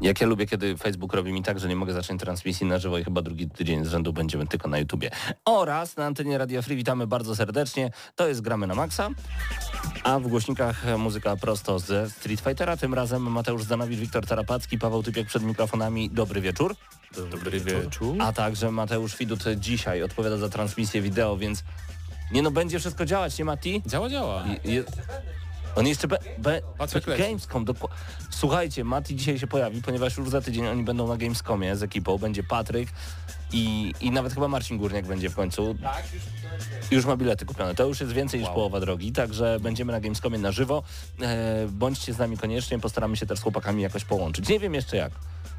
Jak ja lubię, kiedy Facebook robi mi tak, że nie mogę zacząć transmisji na żywo i chyba drugi tydzień z rzędu będziemy tylko na YouTubie. Oraz na antenie Radia Free witamy bardzo serdecznie. To jest Gramy na Maxa. A w głośnikach muzyka prosto ze Street Fightera. Tym razem Mateusz Zanowicz, Wiktor Tarapacki, Paweł Typiek przed mikrofonami. Dobry wieczór. Dobry wieczór. A także Mateusz Widut dzisiaj odpowiada za transmisję wideo, więc nie no, będzie wszystko działać, nie Mati? Działa, działa. I- je- On jeszcze be, be. Gamescom. Doku- Słuchajcie, Mati dzisiaj się pojawi, ponieważ już za tydzień oni będą na Gamescomie z ekipą. Będzie Patryk i, i nawet chyba Marcin Górniak będzie w końcu. Już ma bilety kupione. To już jest więcej niż połowa drogi, także będziemy na Gamescomie na żywo. E, bądźcie z nami koniecznie, postaramy się też z chłopakami jakoś połączyć. Nie wiem jeszcze jak.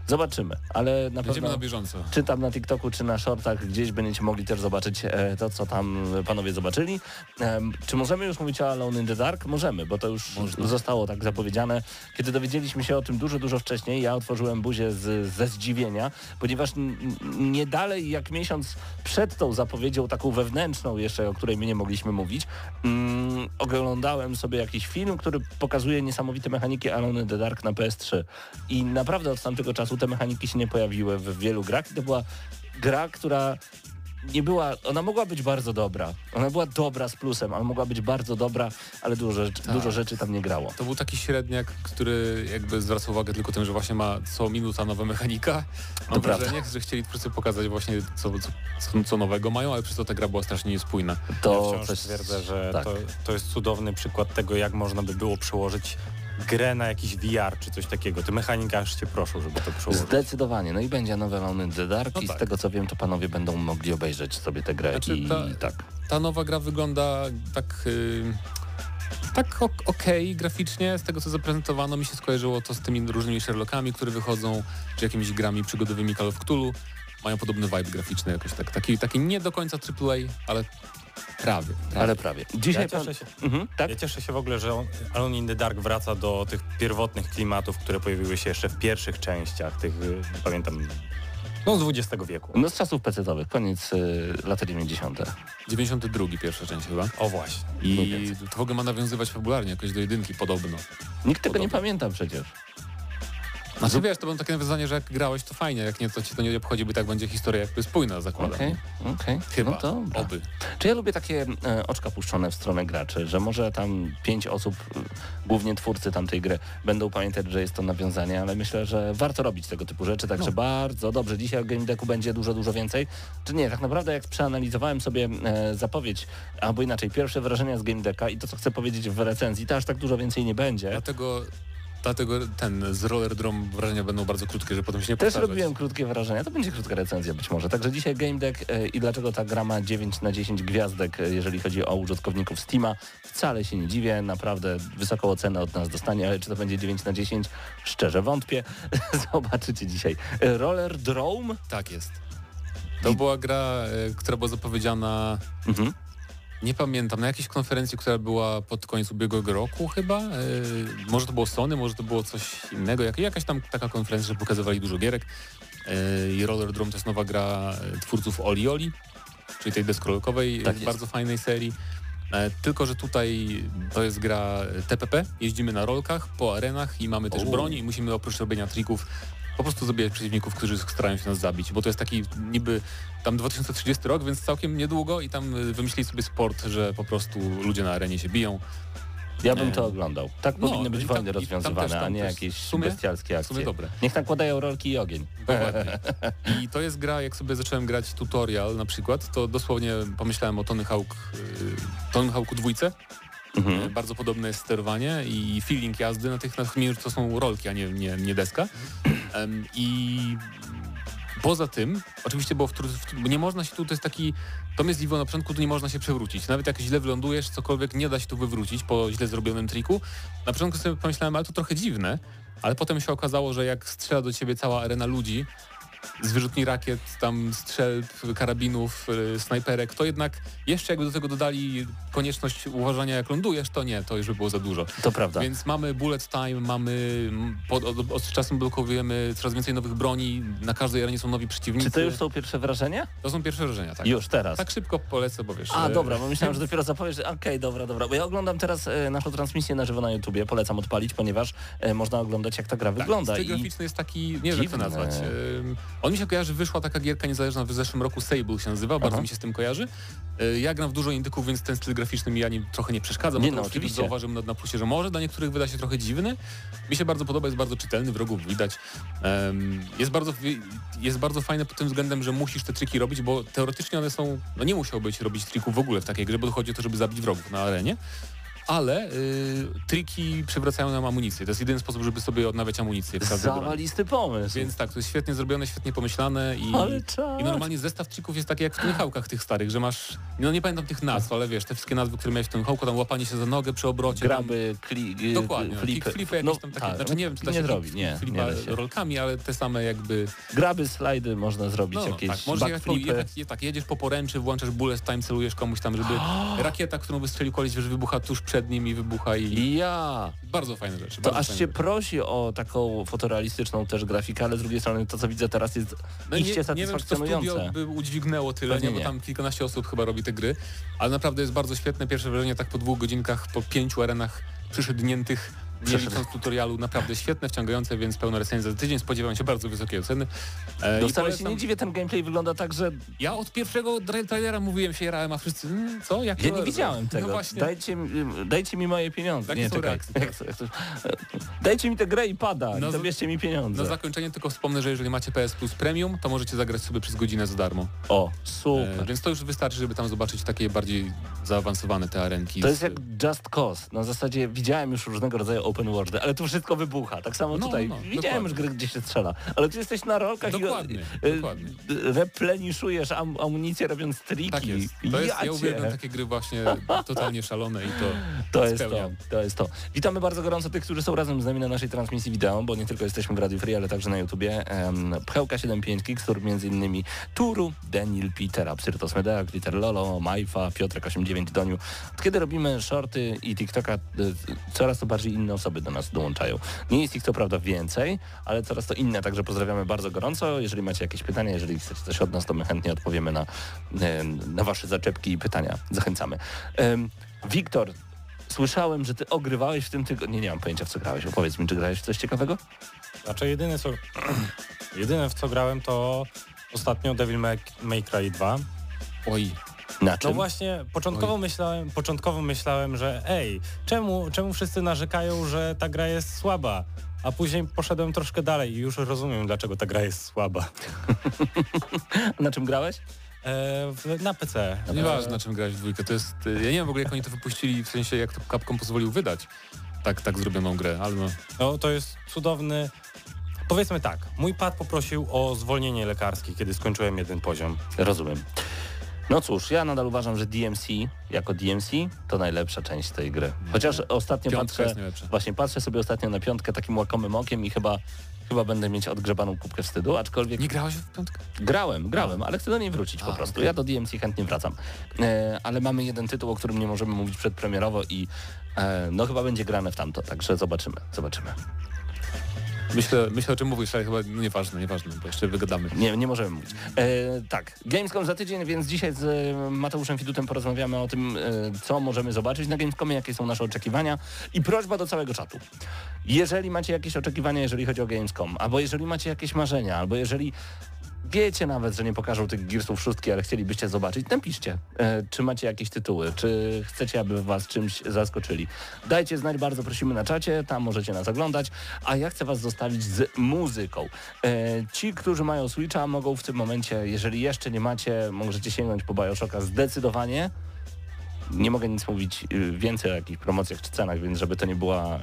Zobaczymy, ale na Będziemy pewno na bieżąco. czy tam na TikToku, czy na shortach gdzieś będziecie mogli też zobaczyć e, to, co tam panowie zobaczyli. Em, czy możemy już mówić o Alone in the Dark? Możemy, bo to już zostało tak zapowiedziane. Kiedy dowiedzieliśmy się o tym dużo, dużo wcześniej, ja otworzyłem buzię z, ze zdziwienia, ponieważ nie dalej jak miesiąc przed tą zapowiedzią, taką wewnętrzną jeszcze, o której my nie mogliśmy mówić, mm, oglądałem sobie jakiś film, który pokazuje niesamowite mechaniki Alone in the Dark na PS3. I naprawdę od tamtego czasu te mechaniki się nie pojawiły w wielu grach. I to była gra, która nie była, ona mogła być bardzo dobra. Ona była dobra z plusem, ale mogła być bardzo dobra, ale dużo, rzeczy- dużo rzeczy tam nie grało. To był taki średniak, który jakby zwraca uwagę tylko tym, że właśnie ma co minuta nowa mechanika. Mam prawda. wrażenie, że chcieli wszyscy pokazać właśnie co, co, co, co nowego mają, ale przez to ta gra była strasznie niespójna. To ja wciąż coś- twierdzę, że tak. to, to jest cudowny przykład tego, jak można by było przełożyć grę na jakiś VR czy coś takiego. Te mechaniki aż cię proszą, żeby to przełożyć. Zdecydowanie. No i będzie nowe in the Dark No i tak. z tego co wiem, to panowie będą mogli obejrzeć sobie tę grę Znaczy, i ta- tak. Ta nowa gra wygląda tak... y, tak ok- okej graficznie, z tego co zaprezentowano mi się skojarzyło to z tymi różnymi Sherlockami, które wychodzą, czy jakimiś grami przygodowymi Call of Cthulhu. Mają podobny vibe graficzny jakoś tak. Taki, taki nie do końca AAA, ale prawie. prawie. Ale prawie. Dzisiaj Ja cieszę się. Mhm, tak? Ja cieszę się w ogóle, że on- Alone in the Dark wraca do tych pierwotnych klimatów, które pojawiły się jeszcze w pierwszych częściach, tych, y, pamiętam, no z XX wieku. No z czasów pecetowych, koniec y, lat 90. 92 pierwsza część chyba. O właśnie. I to w ogóle ma nawiązywać fabularnie jakoś do jedynki podobno. Nikt tego nie pamięta przecież. Znaczy wiesz, to było takie nawiązanie, że jak grałeś to fajnie, jak nie to ci to nie obchodzi, bo i tak będzie historia jakby spójna zakładam. Okej, okej. Chyba, No dobra. oby. Czy ja lubię takie e, oczka puszczone w stronę graczy, że może tam pięć osób, e, głównie twórcy tamtej gry, będą pamiętać, że jest to nawiązanie, ale myślę, że warto robić tego typu rzeczy, także No. bardzo dobrze. Dzisiaj o Game Decku będzie dużo, dużo więcej. Czy nie, tak naprawdę jak przeanalizowałem sobie e, zapowiedź, albo inaczej, pierwsze wrażenia z Game Decka i to, co chcę powiedzieć w recenzji, to aż tak dużo więcej nie będzie. Dlatego, dlatego ten z Roller Drum wrażenia będą bardzo krótkie, że potem się nie Też powtarzać. robiłem krótkie wrażenia, to będzie krótka recenzja być może. Także dzisiaj Game Deck e, i dlaczego ta gra ma 9 na 10 gwiazdek, e, jeżeli chodzi o użytkowników Steama. Wcale się nie dziwię, naprawdę wysoką ocenę od nas dostanie, ale czy to będzie 9 na 10? Szczerze wątpię. Zobaczycie dzisiaj. E, Roller Drome? Tak jest. To była gra, która była zapowiedziana, Mhm. Nie pamiętam, na jakiejś konferencji, która była pod koniec ubiegłego roku chyba. E, może to było Sony, może to było coś innego. Jak, jakaś tam taka konferencja, że pokazywali dużo gierek. E, I Roller Drum to jest nowa gra e, twórców Oli Oli, czyli tej deskorolkowej, Tak bardzo fajnej serii. Tylko, że tutaj to jest gra TPP, jeździmy na rolkach po arenach i mamy też U. broń i musimy oprócz robienia trików po prostu zabijać przeciwników, którzy starają się nas zabić, bo to jest taki niby tam 2030 rok, więc całkiem niedługo i tam y, wymyślili sobie sport, że po prostu ludzie na arenie się biją. Ja bym E, to oglądał. Tak no, powinny być tam- wojny tam rozwiązywane, też, a nie jakieś sumie- bestialskie akcje. dobre. Niech nakładają rolki i ogień. Dokładnie. I to jest gra, jak sobie zacząłem grać tutorial na przykład, to dosłownie pomyślałem o Tony Hawk, y, Tony Hawku dwójce. Mhm. E, Bardzo podobne jest sterowanie i feeling jazdy na tych, mimo, że to są rolki, a nie, nie, nie deska. I Poza tym, oczywiście, bo, w, w, nie można się tu, to jest taki, to zdziwiło na początku, tu nie można się przewrócić. Nawet jak źle wylądujesz, cokolwiek nie da się tu wywrócić po źle zrobionym triku. Na początku sobie pomyślałem, ale to trochę dziwne, ale potem się okazało, że jak strzela do ciebie cała arena ludzi, z wyrzutni rakiet, tam strzelb, karabinów, yy, snajperek, to jednak jeszcze jakby do tego dodali konieczność uważania jak lądujesz, to nie, to już by było za dużo. To prawda. Więc mamy bullet time, mamy pod, od, od czasem blokowujemy coraz więcej nowych broni, na każdej arenie są nowi przeciwnicy. Czy to już są pierwsze wrażenia? To są pierwsze wrażenia, tak. Już teraz. Tak szybko polecę, bo wiesz. A e, dobra, bo myślałem, że dopiero zapowiesz, że okej, dobra, dobra. Bo ja oglądam teraz e, naszą transmisję na żywo na YouTubie, polecam odpalić, ponieważ e, można oglądać jak ta gra tak, wygląda. I graficzny jest taki, nie wiem jak to nazwać. On mi się kojarzy, wyszła taka gierka niezależna w zeszłym roku, Sable się nazywa, bardzo Aha. mi się z tym kojarzy. Y, Ja gram w dużo indyków, więc ten styl graficzny mi ani trochę nie przeszkadza. Nie, no, oczywiście. Zauważył na, na plusie, że może dla niektórych wyda się trochę dziwny. Mi się bardzo podoba, jest bardzo czytelny, wrogów widać. Em, jest, bardzo, jest bardzo fajne pod tym względem, że musisz te triki robić, bo teoretycznie one są, no nie musiałbyś robić trików w ogóle w takiej grze, bo chodzi o to, żeby zabić wrogów na arenie. Ale y, triki przewracają nam amunicję. To jest jedyny sposób, żeby sobie odnawiać amunicję zawalisty pomysł. Więc tak, to jest świetnie zrobione, świetnie pomyślane i, i normalnie zestaw trików jest taki jak w Tonyhawkach tych starych, że masz, no nie pamiętam tych nazw, ale wiesz, te wszystkie nazwy, które miałeś w Tonyhawku, tam łapanie się za nogę przy obrocie. Graby, kli, Dokładnie, flipy. kickflipy jakieś tam takie, tak, znaczy nie wiem, czy da nie się kick- nie, nie da się. rolkami, ale te same jakby, Graby, slajdy można zrobić, no, jakieś tak, możesz jechać, je, tak, jedziesz po poręczy, włączasz bullet time, celujesz komuś tam, żeby rakieta, którą wystrzelił koleś, że wybucha tuż przed nim i wybucha i Ja, bardzo fajne rzeczy. to aż się rzeczy. prosi o taką fotorealistyczną też grafikę, ale z drugiej strony to, co widzę teraz jest No iście nie, nie wiem, czy to satysfakcjonujące. studio by udźwignęło tyle, Pewnie nie, bo nie. tam kilkanaście osób chyba robi te gry, ale naprawdę jest bardzo świetne pierwsze wrażenie, tak po dwóch godzinkach, po pięciu arenach przyszedniętych, nie licząc tutorialu, naprawdę świetne, wciągające, więc pełna recenzja za tydzień, spodziewam się bardzo wysokiej oceny. E, No wcale się nie dziwię, ten gameplay wygląda tak, że Ja od pierwszego tra- trailera mówiłem się jarałem, a wszyscy, mm, co? Jak ja nie widziałem tego. No właśnie. dajcie, mi- dajcie mi moje pieniądze. Takie nie, czekaj. to- Dajcie mi tę grę i pada. No z- zabierzcie mi pieniądze. Na zakończenie tylko wspomnę, że jeżeli macie PS Plus Premium, to możecie zagrać sobie przez godzinę za darmo. O, E, super. więc to już wystarczy, żeby tam zobaczyć takie bardziej zaawansowane te arenki. To z- jest jak Just Cause. Na zasadzie widziałem już różnego rodzaju open worldy, ale tu wszystko wybucha. Tak samo No, tutaj. no, widziałem dokładnie. już gry, gdzie się strzela. Ale tu jesteś na rolkach Dokładnie, i e, dokładnie. repleniszujesz am amunicję robiąc triki. Tak jest. To jest ja Jacie. uwielbiam takie gry właśnie totalnie szalone i to, To jest to, spełniam. to jest to. Witamy bardzo gorąco tych, którzy są razem z nami na naszej transmisji wideo, bo nie tylko jesteśmy w Radio Free, ale także na YouTubie. Um, Pchełka 75, Kickstur, między innymi Turu, Daniel, Petera, Psyrtos Medea, Glitter Lolo, Majfa, Piotrek 89 Doniu. Od kiedy robimy shorty i TikToka, y, coraz to bardziej inne osoby do nas dołączają. Nie jest ich co prawda więcej, ale coraz to inne, także pozdrawiamy bardzo gorąco. Jeżeli macie jakieś pytania, jeżeli chcecie coś od nas, to my chętnie odpowiemy na, na wasze zaczepki i pytania. Zachęcamy. Wiktor, Słyszałem, że ty ogrywałeś w tym tygodniu. Nie, nie mam pojęcia w co grałeś. Opowiedz mi, czy grałeś w coś ciekawego? Znaczy jedyne co, jedyne w co grałem to ostatnio Devil May, May Cry 2. oj, Na czym? No właśnie, początkowo Oj. myślałem, początkowo myślałem, że ej, czemu, czemu wszyscy narzekają, że ta gra jest słaba? A później poszedłem troszkę dalej i już rozumiem, dlaczego ta gra jest słaba. Na czym grałeś? E, w, na PC. nieważne na czym grać w dwójkę. To jest, y, ja nie wiem w ogóle jak oni to wypuścili, w sensie jak to Capcom pozwolił wydać tak, tak zrobioną grę, ale no. No to jest cudowny... Powiedzmy tak, mój pad poprosił o zwolnienie lekarskie, kiedy skończyłem jeden poziom. Rozumiem. No cóż, ja nadal uważam, że DMC jako DMC to najlepsza część tej gry. Chociaż ostatnio Piątka patrzę, właśnie patrzę sobie ostatnio na piątkę takim łakomym okiem i chyba, chyba będę mieć odgrzebaną kubkę wstydu, aczkolwiek Nie grałeś w piątkę? grałem, grałem, ale chcę do niej wrócić po A, prostu. okej. Ja do DMC chętnie wracam. E, ale mamy jeden tytuł, o którym nie możemy mówić przedpremierowo i e, no chyba będzie grane w tamto, także zobaczymy, zobaczymy. Myślę, myślę o czym mówisz, ale chyba no, nieważne, nieważne, bo jeszcze wygadamy. Nie, nie możemy mówić. E, tak, Gamescom za tydzień, więc dzisiaj z e, Mateuszem Fidutem porozmawiamy o tym, e, co możemy zobaczyć na Gamescomie, jakie są nasze oczekiwania i prośba do całego czatu. Jeżeli macie jakieś oczekiwania, jeżeli chodzi o Gamescom, albo jeżeli macie jakieś marzenia, albo jeżeli wiecie nawet, że nie pokażą tych Gearsów szóstki, ale chcielibyście zobaczyć, napiszcie, e, czy macie jakieś tytuły, czy chcecie, aby was czymś zaskoczyli. Dajcie znać, bardzo prosimy na czacie, tam możecie nas oglądać, a ja chcę was zostawić z muzyką. E, ci, którzy mają Switcha, mogą w tym momencie, jeżeli jeszcze nie macie, możecie sięgnąć po Bioshocka zdecydowanie. Nie mogę nic mówić y, więcej o jakichś promocjach czy cenach, więc żeby to nie była e,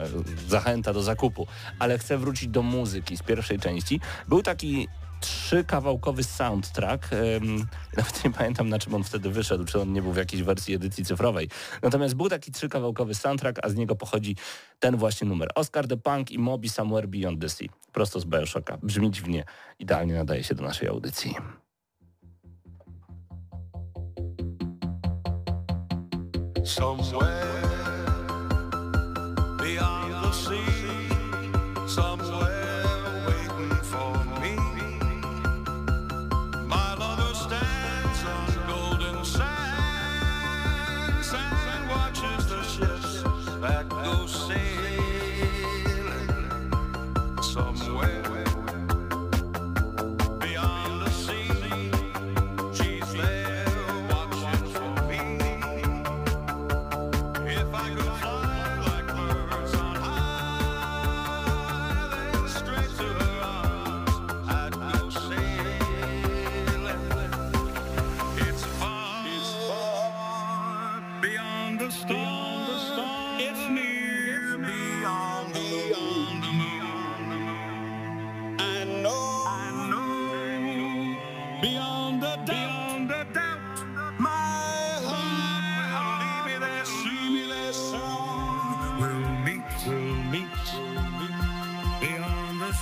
zachęta do zakupu, ale chcę wrócić do muzyki z pierwszej części. Był taki trzykawałkowy soundtrack. Nawet nie pamiętam na czym on wtedy wyszedł, czy on nie był w jakiejś wersji edycji cyfrowej. Natomiast był taki trzykawałkowy soundtrack, a z niego pochodzi ten właśnie numer. Oscar the Punk i Moby Somewhere Beyond the Sea. Prosto z Bioshocka. Brzmi dziwnie. Idealnie nadaje się do naszej audycji. Somewhere beyond the sea, somewhere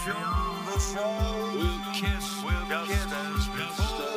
beyond the shore. We'll kiss, we'll kiss as before.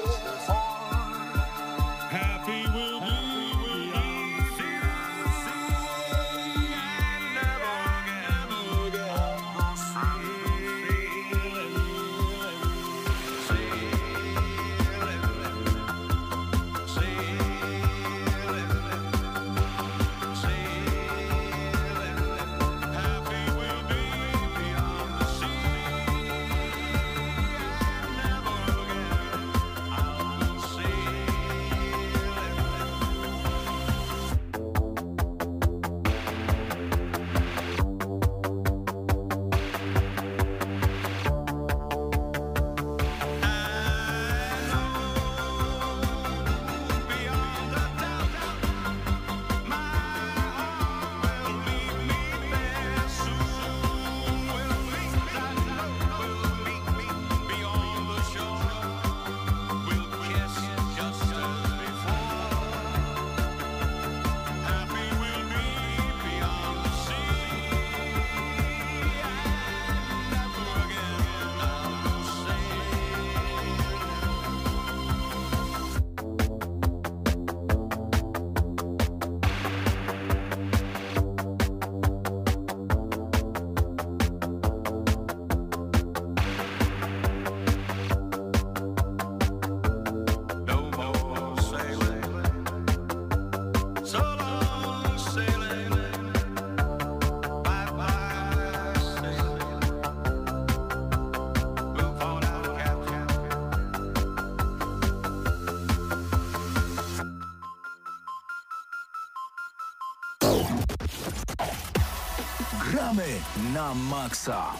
Gramy na maksa.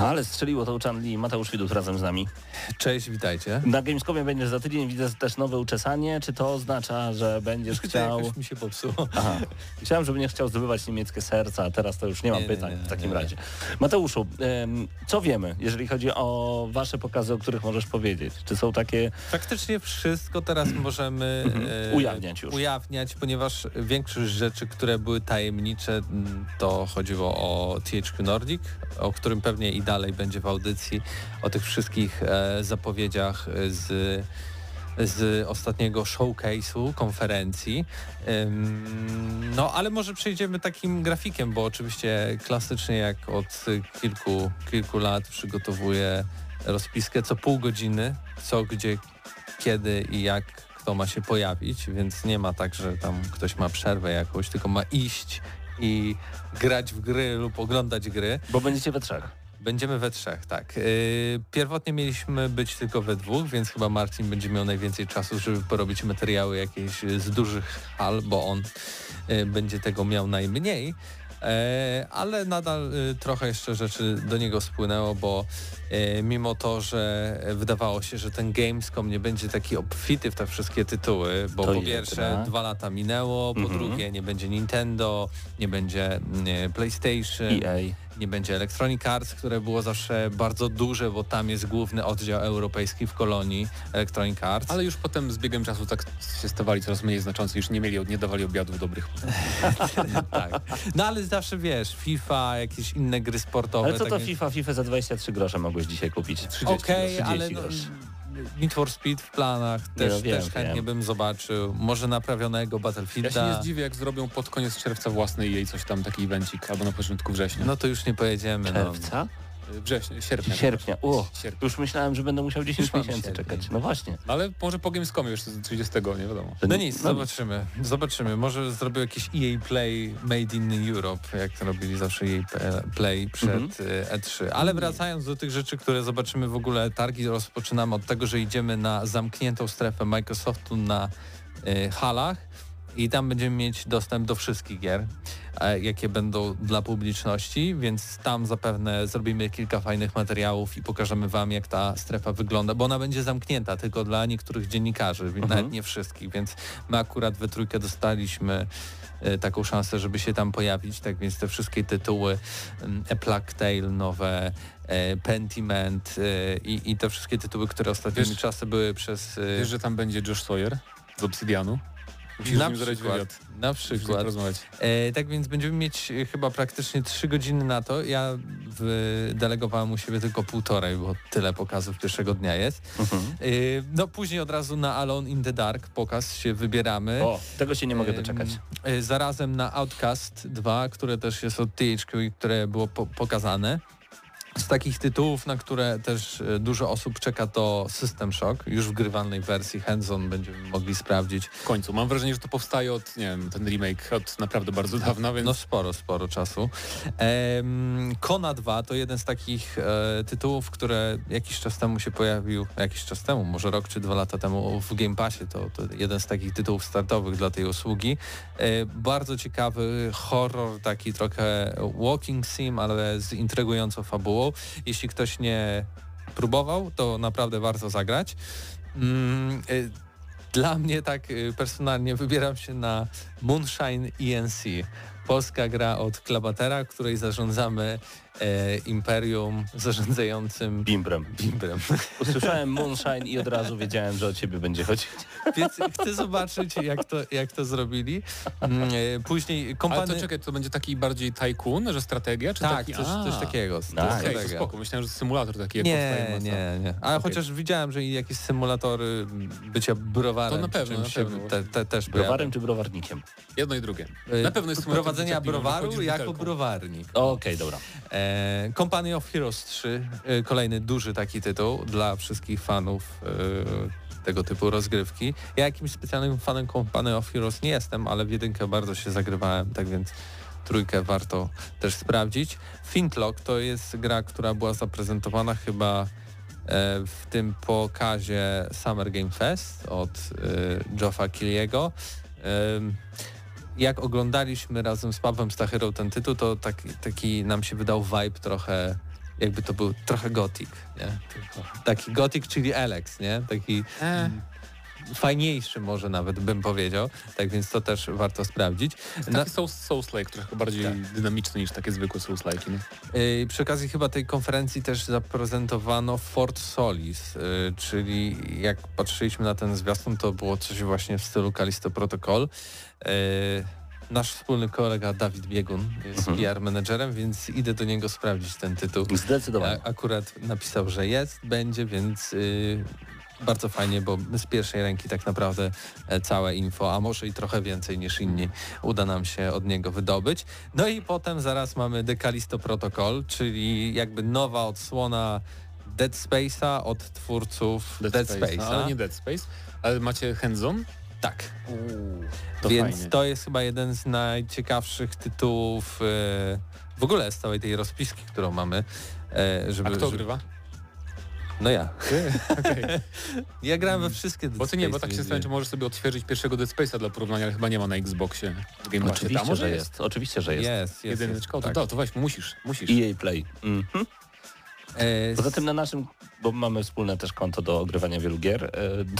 Ale strzeliło to Chan Lee i Mateusz Widut razem z nami. Cześć, witajcie. Na Gamescomie będziesz za tydzień, widzę też nowe uczesanie. Czy to oznacza, że będziesz chciał... Jakoś mi się popsuło. Aha. Chciałem, żeby nie chciał zdobywać niemieckie serca, a teraz to już nie mam Nie, nie, pytań nie, w takim nie, nie. razie. Mateuszu, co wiemy, jeżeli chodzi o wasze pokazy, o których możesz powiedzieć? Czy są takie... Praktycznie wszystko teraz możemy e, Ujawniać już. ujawniać, ponieważ większość rzeczy, które były tajemnicze, to chodziło o THQ Nordic, o którym pewnie i dalej będzie w audycji, o tych wszystkich e, zapowiedziach z z ostatniego showcase'u, konferencji. No, ale może przejdziemy takim grafikiem, bo oczywiście klasycznie jak od kilku, kilku lat przygotowuję rozpiskę co pół godziny, co, gdzie, kiedy i jak kto ma się pojawić, więc nie ma tak, że tam ktoś ma przerwę jakąś, tylko ma iść i grać w gry lub oglądać gry. Bo będziecie we trzech. Będziemy we trzech, tak. Yy, pierwotnie mieliśmy być tylko we dwóch, więc chyba Marcin będzie miał najwięcej czasu, żeby porobić materiały jakieś z dużych hal, bo on yy, będzie tego miał najmniej. E, ale nadal y, trochę jeszcze rzeczy do niego spłynęło, bo mimo to, że wydawało się, że ten Gamescom nie będzie taki obfity w te wszystkie tytuły, bo To po pierwsze jedna. dwa lata minęło, po Mhm. drugie nie będzie Nintendo, nie będzie mm, PlayStation, EA. nie będzie Electronic Arts, które było zawsze bardzo duże, bo tam jest główny oddział europejski w kolonii Electronic Arts. Ale już potem z biegiem czasu tak się stawali coraz mniej znaczący, już nie mieli, nie dawali obiadów dobrych. tak. No ale zawsze wiesz, FIFA, jakieś inne gry sportowe. Ale co tak to FIFA? FIFA za 23 grosze mogłeś dzisiaj kupić. 30 Okej, ale 30 no. Need for Speed w planach też, no wiem, też chętnie wiem. bym zobaczył. Może naprawionego Ja Battlefielda. się nie zdziwię, jak zrobią pod koniec czerwca własny jej coś tam, taki evencik, albo na początku września. No to już nie pojedziemy. No. Września, sierpnia. Sierpnia. O, Sierpnia. już myślałem, że będę musiał 10 Już mam miesięcy sierpień. czekać. No właśnie. Ale może po Gamescomie już 30, nie wiadomo. No nic, zobaczymy. Zobaczymy. Może zrobił jakiś EA Play Made in Europe, jak to robili zawsze EA Play przed Mhm. e, E3. Ale wracając do tych rzeczy, które zobaczymy w ogóle, targi rozpoczynamy od tego, że idziemy na zamkniętą strefę Microsoftu na e, halach i tam będziemy mieć dostęp do wszystkich gier, e, jakie będą dla publiczności, więc tam zapewne zrobimy kilka fajnych materiałów i pokażemy Wam, jak ta strefa wygląda, bo ona będzie zamknięta tylko dla niektórych dziennikarzy, Mhm. nawet nie wszystkich, więc my akurat we trójkę dostaliśmy e, taką szansę, żeby się tam pojawić, tak więc te wszystkie tytuły A Plague Tale nowe, e, Pentiment i, i te wszystkie tytuły, które ostatnimi Wiesz- czasy były przez... Wiesz, że tam będzie Josh Sawyer z Obsidianu? Musisz na przykład, wywiad. na przykład. E, tak więc będziemy mieć e, chyba praktycznie 3 godziny na to. Ja w, delegowałem u siebie tylko półtorej, bo tyle pokazów pierwszego dnia jest. Mhm. E, no później od razu na Alone in the Dark pokaz się wybieramy. O, tego się nie mogę Em, doczekać. e, Zarazem na Outcast 2, które też jest od THQ i które było po pokazane. Z takich tytułów, na które też e, dużo osób czeka to System Shock, już w grywalnej wersji hands-on będziemy mogli sprawdzić. W końcu. Mam wrażenie, że to powstaje od, nie wiem, ten remake od naprawdę bardzo dawna, więc No sporo, sporo czasu. Em, Kona 2 to jeden z takich e, tytułów, które jakiś czas temu się pojawił, jakiś czas temu, może rok czy dwa lata temu w Game Passie, to, to jeden z takich tytułów startowych dla tej usługi. E, bardzo ciekawy horror, taki trochę walking sim, ale z intrygującą fabułą. Jeśli ktoś nie próbował, to naprawdę warto zagrać. Mm, e, dla mnie tak y, personalnie wybieram się na Moonshine ENC. Polska gra od Klabatera, której zarządzamy e, imperium zarządzającym Bimbrem. Bimbrem. Usłyszałem Moonshine i od razu wiedziałem, że o ciebie będzie chodzić. Więc chcę zobaczyć, jak to, jak to zrobili. Mm, e, Później Ale kompany... to czekaj, to będzie taki bardziej tycoon, że strategia, czy tak, taki... coś, coś takiego. No, Coś to takiego. spoko. Myślałem, że symulator taki jak Nie, nie, nie. Ale Okej. chociaż widziałem, że i jakieś symulatory bycia browarem To na pewno, na się pewno. te, te, też. Browarem czy browarnikiem? Jedno i drugie. E, Na pewno jest prowadzenia browaru jako butelką. browarnik. Okej, dobra. E, Company of Heroes 3, e, kolejny duży taki tytuł dla wszystkich fanów e, tego typu rozgrywki. Ja jakimś specjalnym fanem Company of Heroes nie jestem, ale w jedynkę bardzo się zagrywałem, tak więc trójkę warto też sprawdzić. Flintlock to jest gra, która była zaprezentowana chyba e, w tym pokazie Summer Game Fest od e, Joffa Killiego. Jak oglądaliśmy razem z Pawłem Stachyrą ten tytuł, to taki, taki nam się wydał vibe trochę, jakby to był trochę gothic, nie? Taki gothic, czyli Alex, nie? Taki E, fajniejszy może nawet bym powiedział, tak więc to też warto sprawdzić. Na, taki Souls, Souls-like, trochę bardziej dynamiczny niż takie zwykłe Souls-like. Nie? y, przy okazji chyba tej konferencji też zaprezentowano Fort Solis, y, czyli jak patrzyliśmy na ten zwiastun, to było coś właśnie w stylu Callisto Protocol. Y, Nasz wspólny kolega Dawid Biegun jest Mhm. PR menedżerem, więc idę do niego sprawdzić ten tytuł. Zdecydowanie. A, akurat napisał, że jest, będzie, więc y, bardzo fajnie, bo z pierwszej ręki tak naprawdę e, całe info, a może i trochę więcej niż inni uda nam się od niego wydobyć. No i potem zaraz mamy The Callisto Protocol, czyli jakby nowa odsłona Dead Space'a od twórców Dead, Space'a. No, ale nie Dead Space. Ale macie hands-on? Tak. To Więc fajnie. to jest chyba jeden z najciekawszych tytułów e, w ogóle z całej tej rozpiski, którą mamy. e, Żeby, A kto grywa? No ja. Okej. Ja grałem we wszystkie Bo ty nie, bo Dead tak się zastanawiam, czy możesz sobie odświeżyć pierwszego Dead Space'a dla porównania, ale chyba nie ma na Xboxie w Game. Oczywiście, Tam że jest. jest. Oczywiście, że jest. Jest, jest. Jedyneczka, jest, to, tak. to, to weź, musisz, musisz. EA Play. Mhm. E, Poza tym na naszym bo mamy wspólne też konto do ogrywania wielu gier, e,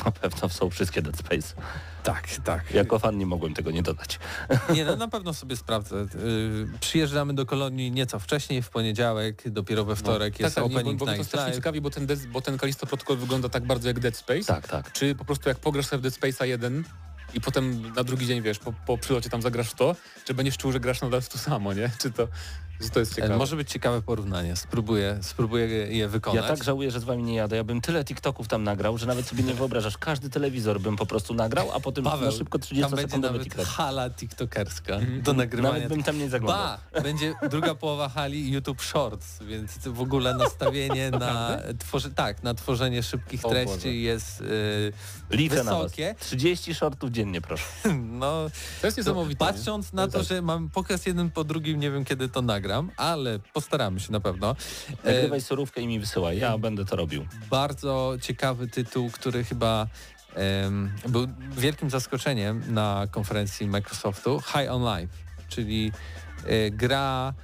na pewno są wszystkie Dead Space. Tak, tak. Jako fan nie mogłem tego nie dodać. Nie, no na pewno sobie sprawdzę. Yy, przyjeżdżamy do Kolonii nieco wcześniej, w poniedziałek, dopiero we wtorek jest tak, nie, bo, opening bo to night strasznie live. ciekawi, bo ten, bo ten Callisto Protocol wygląda tak bardzo jak Dead Space. Tak, tak. Czy po prostu jak pograsz sobie w Dead Space'a 1 i potem na drugi dzień, wiesz, po, po przylocie tam zagrasz w to, czy będziesz czuł, że grasz nadal w to samo, nie? Czy to, że to jest ciekawe? E, Może być ciekawe porównanie. Spróbuję, spróbuję je wykonać. Ja tak żałuję, że z wami nie jadę. Ja bym tyle TikToków tam nagrał, że nawet sobie nie wyobrażasz. Każdy telewizor bym po prostu nagrał, a potem Paweł, na szybko tam będzie 30-sekundowy nawet TikTok. hala tiktokerska Mhm. do nagrywania. Nawet bym tam nie zaglądał. Ba, będzie druga połowa hali YouTube Shorts, więc to w ogóle nastawienie na, tworzy, tak, na tworzenie szybkich O treści Boże. jest yy, Liczę na was. wysokie. 30 shortów dziennie, proszę. no, To jest niesamowite. nie? Patrząc na to, tak. że mam pokaz jeden po drugim, nie wiem kiedy to ale postaramy się na pewno. E, Nagrywaj surówkę i mi wysyłaj. Ja będę to robił. bardzo ciekawy tytuł, który chyba em, był wielkim zaskoczeniem na konferencji Microsoftu, High on Life, czyli e, gra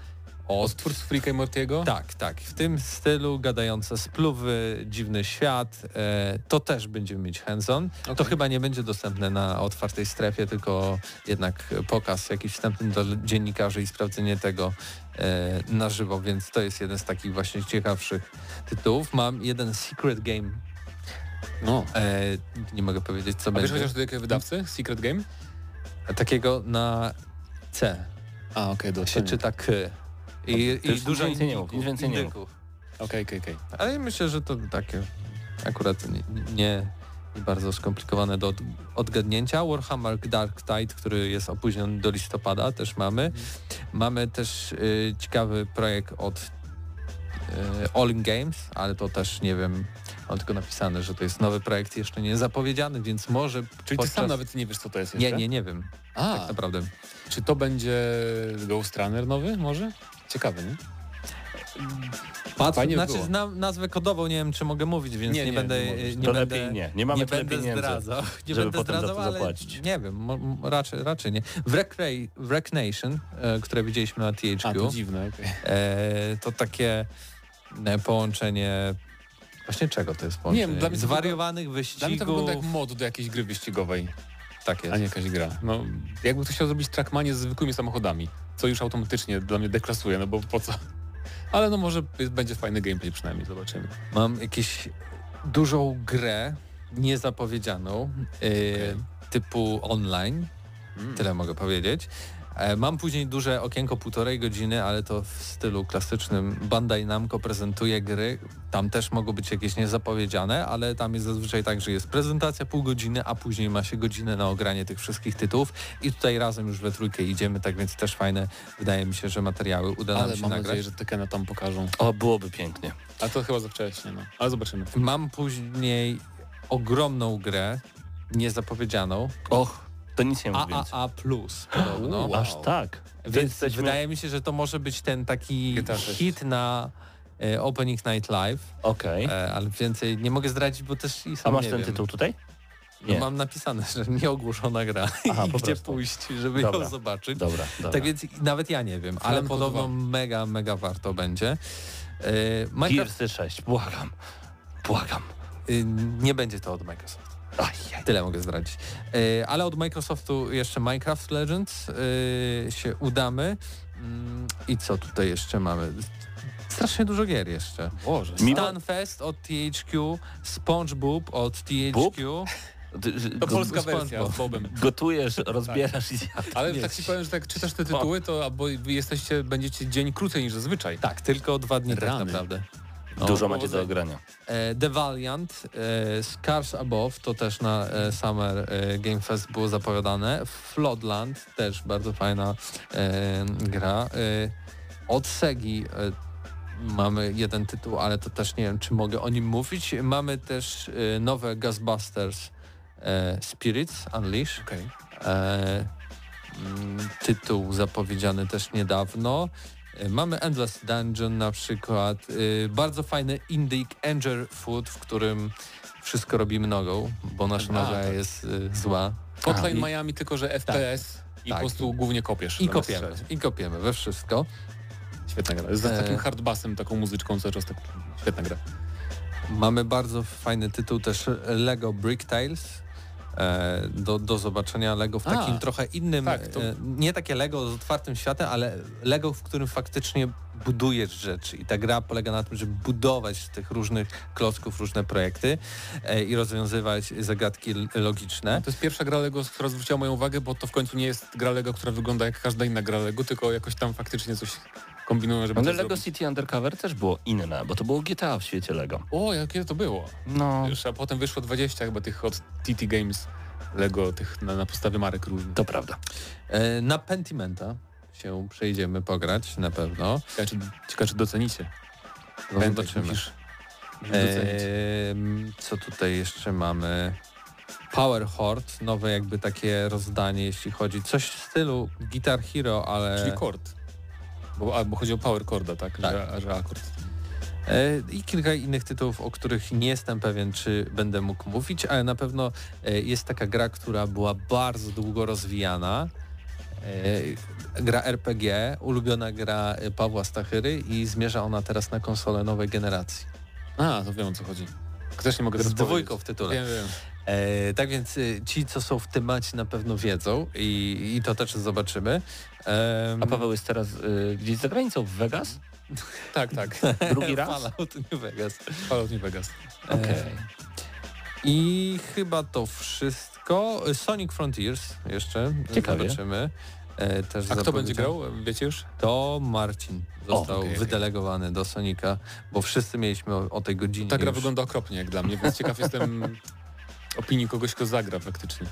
Od twórców Freaka i Mortiego? Tak, tak, w tym stylu gadające spluwy, dziwny świat, e, to też będziemy mieć hands-on. To Okej. chyba nie będzie dostępne na otwartej strefie, tylko jednak pokaz jakiś wstępny dla dziennikarzy i sprawdzenie tego e, na żywo, więc to jest jeden z takich właśnie ciekawszych tytułów. Mam jeden secret game, No. e, nie mogę powiedzieć co A wiesz będzie, chociaż do jakiego wydawcy? Secret Game? takiego na C, A, okej, do się czyta K. I, i dużo więcej nie mów, nic więcej nie mów. Okej, okej, okej. Ale myślę, że to takie akurat nie, nie nie bardzo skomplikowane do od, odgadnięcia. Warhammer Dark Tide, który jest opóźniony do listopada, też mamy. Mamy też y, ciekawy projekt od y, All In Games, ale to też nie wiem, mam tylko napisane, że to jest nowy projekt jeszcze nie zapowiedziany, więc może Czyli ty sam nawet nie wiesz, co to jest Nie, jeszcze? nie, nie wiem, A, tak naprawdę. czy to będzie Ghost Runner nowy może? Ciekawy, nie? Patrz, Fajnie znaczy było. znam nazwę kodową, nie wiem czy mogę mówić, więc nie, Nie, nie, będę... nie nie to będę lepiej nie. Nie mamy nie tyle będę pieniędzy. zdradzał, nie żeby będę potem za to zdradzał, ale zapłacić. nie wiem, raczej, raczej nie. Wreck, Ray, Wreck Nation, e, które widzieliśmy na THQ, A, to dziwne, okej. e, to takie e, połączenie, właśnie czego to jest połączenie? wiem, dla mnie to Zwariowanych Dla wyścigów, mnie to wygląda jak mod do jakiejś gry wyścigowej, tak jest. a nie jakaś gra. No, jakby ktoś chciał zrobić Trackmanie z zwykłymi samochodami, co już automatycznie dla mnie deklasuje, no bo po co? Ale no może będzie fajny gameplay przynajmniej, zobaczymy. Mam jakąś dużą grę, niezapowiedzianą, e, typu online, Mm. Tyle mogę powiedzieć. E, Mam później duże okienko półtorej godziny, ale to w stylu klasycznym. Bandai Namco prezentuje gry. Tam też mogą być jakieś niezapowiedziane, ale tam jest zazwyczaj tak, że jest prezentacja pół godziny, a później ma się godzinę na ogranie tych wszystkich tytułów i tutaj razem już we trójkę idziemy, tak więc też fajne. Wydaje mi się, że materiały uda nam Ale się mam nagrać. nadzieję, że Tekena tam pokażą. O, byłoby pięknie. A to chyba za wcześnie, no. Ale zobaczymy. Mam później ogromną grę, niezapowiedzianą, Och, to nic nie więcej. AAA+, podobno. Wow. Aż tak. Więc jesteśmy- wydaje mi się, że to może być ten taki hit na e, Opening Night Live, Okej. e, ale więcej nie mogę zdradzić, bo też i A sam masz nie ten wiem. tytuł tutaj? No, Nie. mam napisane, że nieogłoszona gra Aha, i po gdzie prostu. pójść, żeby Dobra. ją zobaczyć. Dobra, dobra. Tak więc nawet ja nie wiem, ale podobno mega, mega warto będzie. Minecraft Gearsy 6, błagam. Błagam. y, nie będzie to od Microsoft. Tyle mogę zdradzić. E, ale od Microsoftu jeszcze Minecraft Legends e, się udamy. Mm, I co tutaj jeszcze mamy? Strasznie dużo gier jeszcze. Boże. Stunfest od THQ, SpongeBob od? THQ. To go- polska wersja z Bobem. Gotujesz, rozbierasz i zjadasz. Ale tak ci powiem, że tak czytasz te tytuły, to albo jesteście, będziecie dzień krócej niż zazwyczaj. Tak, tylko dwa dni tak Rany. naprawdę. No, Dużo macie do ogrania. E, The Valiant, e, Scars Above, to też na e, Summer Game Fest było zapowiadane. Floodland, też bardzo fajna gra. Od Segi mamy jeden tytuł, ale to też nie wiem, czy mogę o nim mówić. Mamy też nowe Ghostbusters Spirits Unleash. E, mm, tytuł zapowiedziany też niedawno. E, Mamy Endless Dungeon na przykład. E, bardzo fajny Indic Anger Food, w którym wszystko robimy nogą, bo nasza noga tak. jest e, zła. Hotline Miami, tylko że FPS i Tak. po prostu głównie kopiesz. I kopiemy, i kopiemy we wszystko. Świetna gra. Z E. takim hardbassem, taką muzyczką cały czas tak świetna gra. Mamy bardzo fajny tytuł też Lego Brick Tales. E, do, do zobaczenia Lego w A, takim trochę innym, tak, to- e, nie takie Lego z otwartym światem, ale Lego, w którym faktycznie budujesz rzeczy i ta gra polega na tym, żeby budować z tych różnych klocków różne projekty e, i rozwiązywać zagadki logiczne. To jest pierwsza gra Lego, która zwróciła moją uwagę, bo to w końcu nie jest gra Lego, która wygląda jak każda inna gra Lego, tylko jakoś tam faktycznie coś kombinują, żeby Ale to Lego zrobić. City Undercover też było inne, bo to było GTA w świecie Lego. O, jakie to było. No, Już, a potem wyszło 20 chyba tych od TT Games Lego, tych na, na podstawie marek różnych. to prawda. E, na Pentimenta się przejdziemy pograć na pewno. Ciekawe, czy, ciekawe, czy docenicie. No, zobaczymy. co tutaj jeszcze mamy? Power Horde, nowe jakby takie rozdanie, jeśli chodzi. Coś w stylu Guitar Hero, ale... Czyli chord. Bo, a, bo chodzi o power chorda, tak? Tak. Że, że akord. E, I kilka innych tytułów, o których nie jestem pewien, czy będę mógł mówić, ale na pewno e, jest taka gra, która była bardzo długo rozwijana. E, Gra RPG, ulubiona gra Pawła Stachyry i zmierza ona teraz na konsolę nowej generacji. A, to wiem o co chodzi. Też nie mogę Z dwójką powiedzieć. w tytule. Wiem, wiem. E, tak więc y, ci, co są w temacie na pewno wiedzą i, i to też zobaczymy. Em, A Paweł jest teraz y, gdzieś za granicą, w Vegas? Tak, tak. Drugi raz? Fallout New Vegas. Fallout New Vegas. Okej. E, I chyba to wszystko. Sonic Frontiers jeszcze Ciekawie. zobaczymy. E, też A kto będzie grał? Wiecie już? To Marcin został okej, okej. wydelegowany do Sonika, bo wszyscy mieliśmy o, o tej godzinie Ta gra już. wygląda okropnie jak dla mnie, więc ciekaw jestem opinii kogoś, kto zagra faktycznie.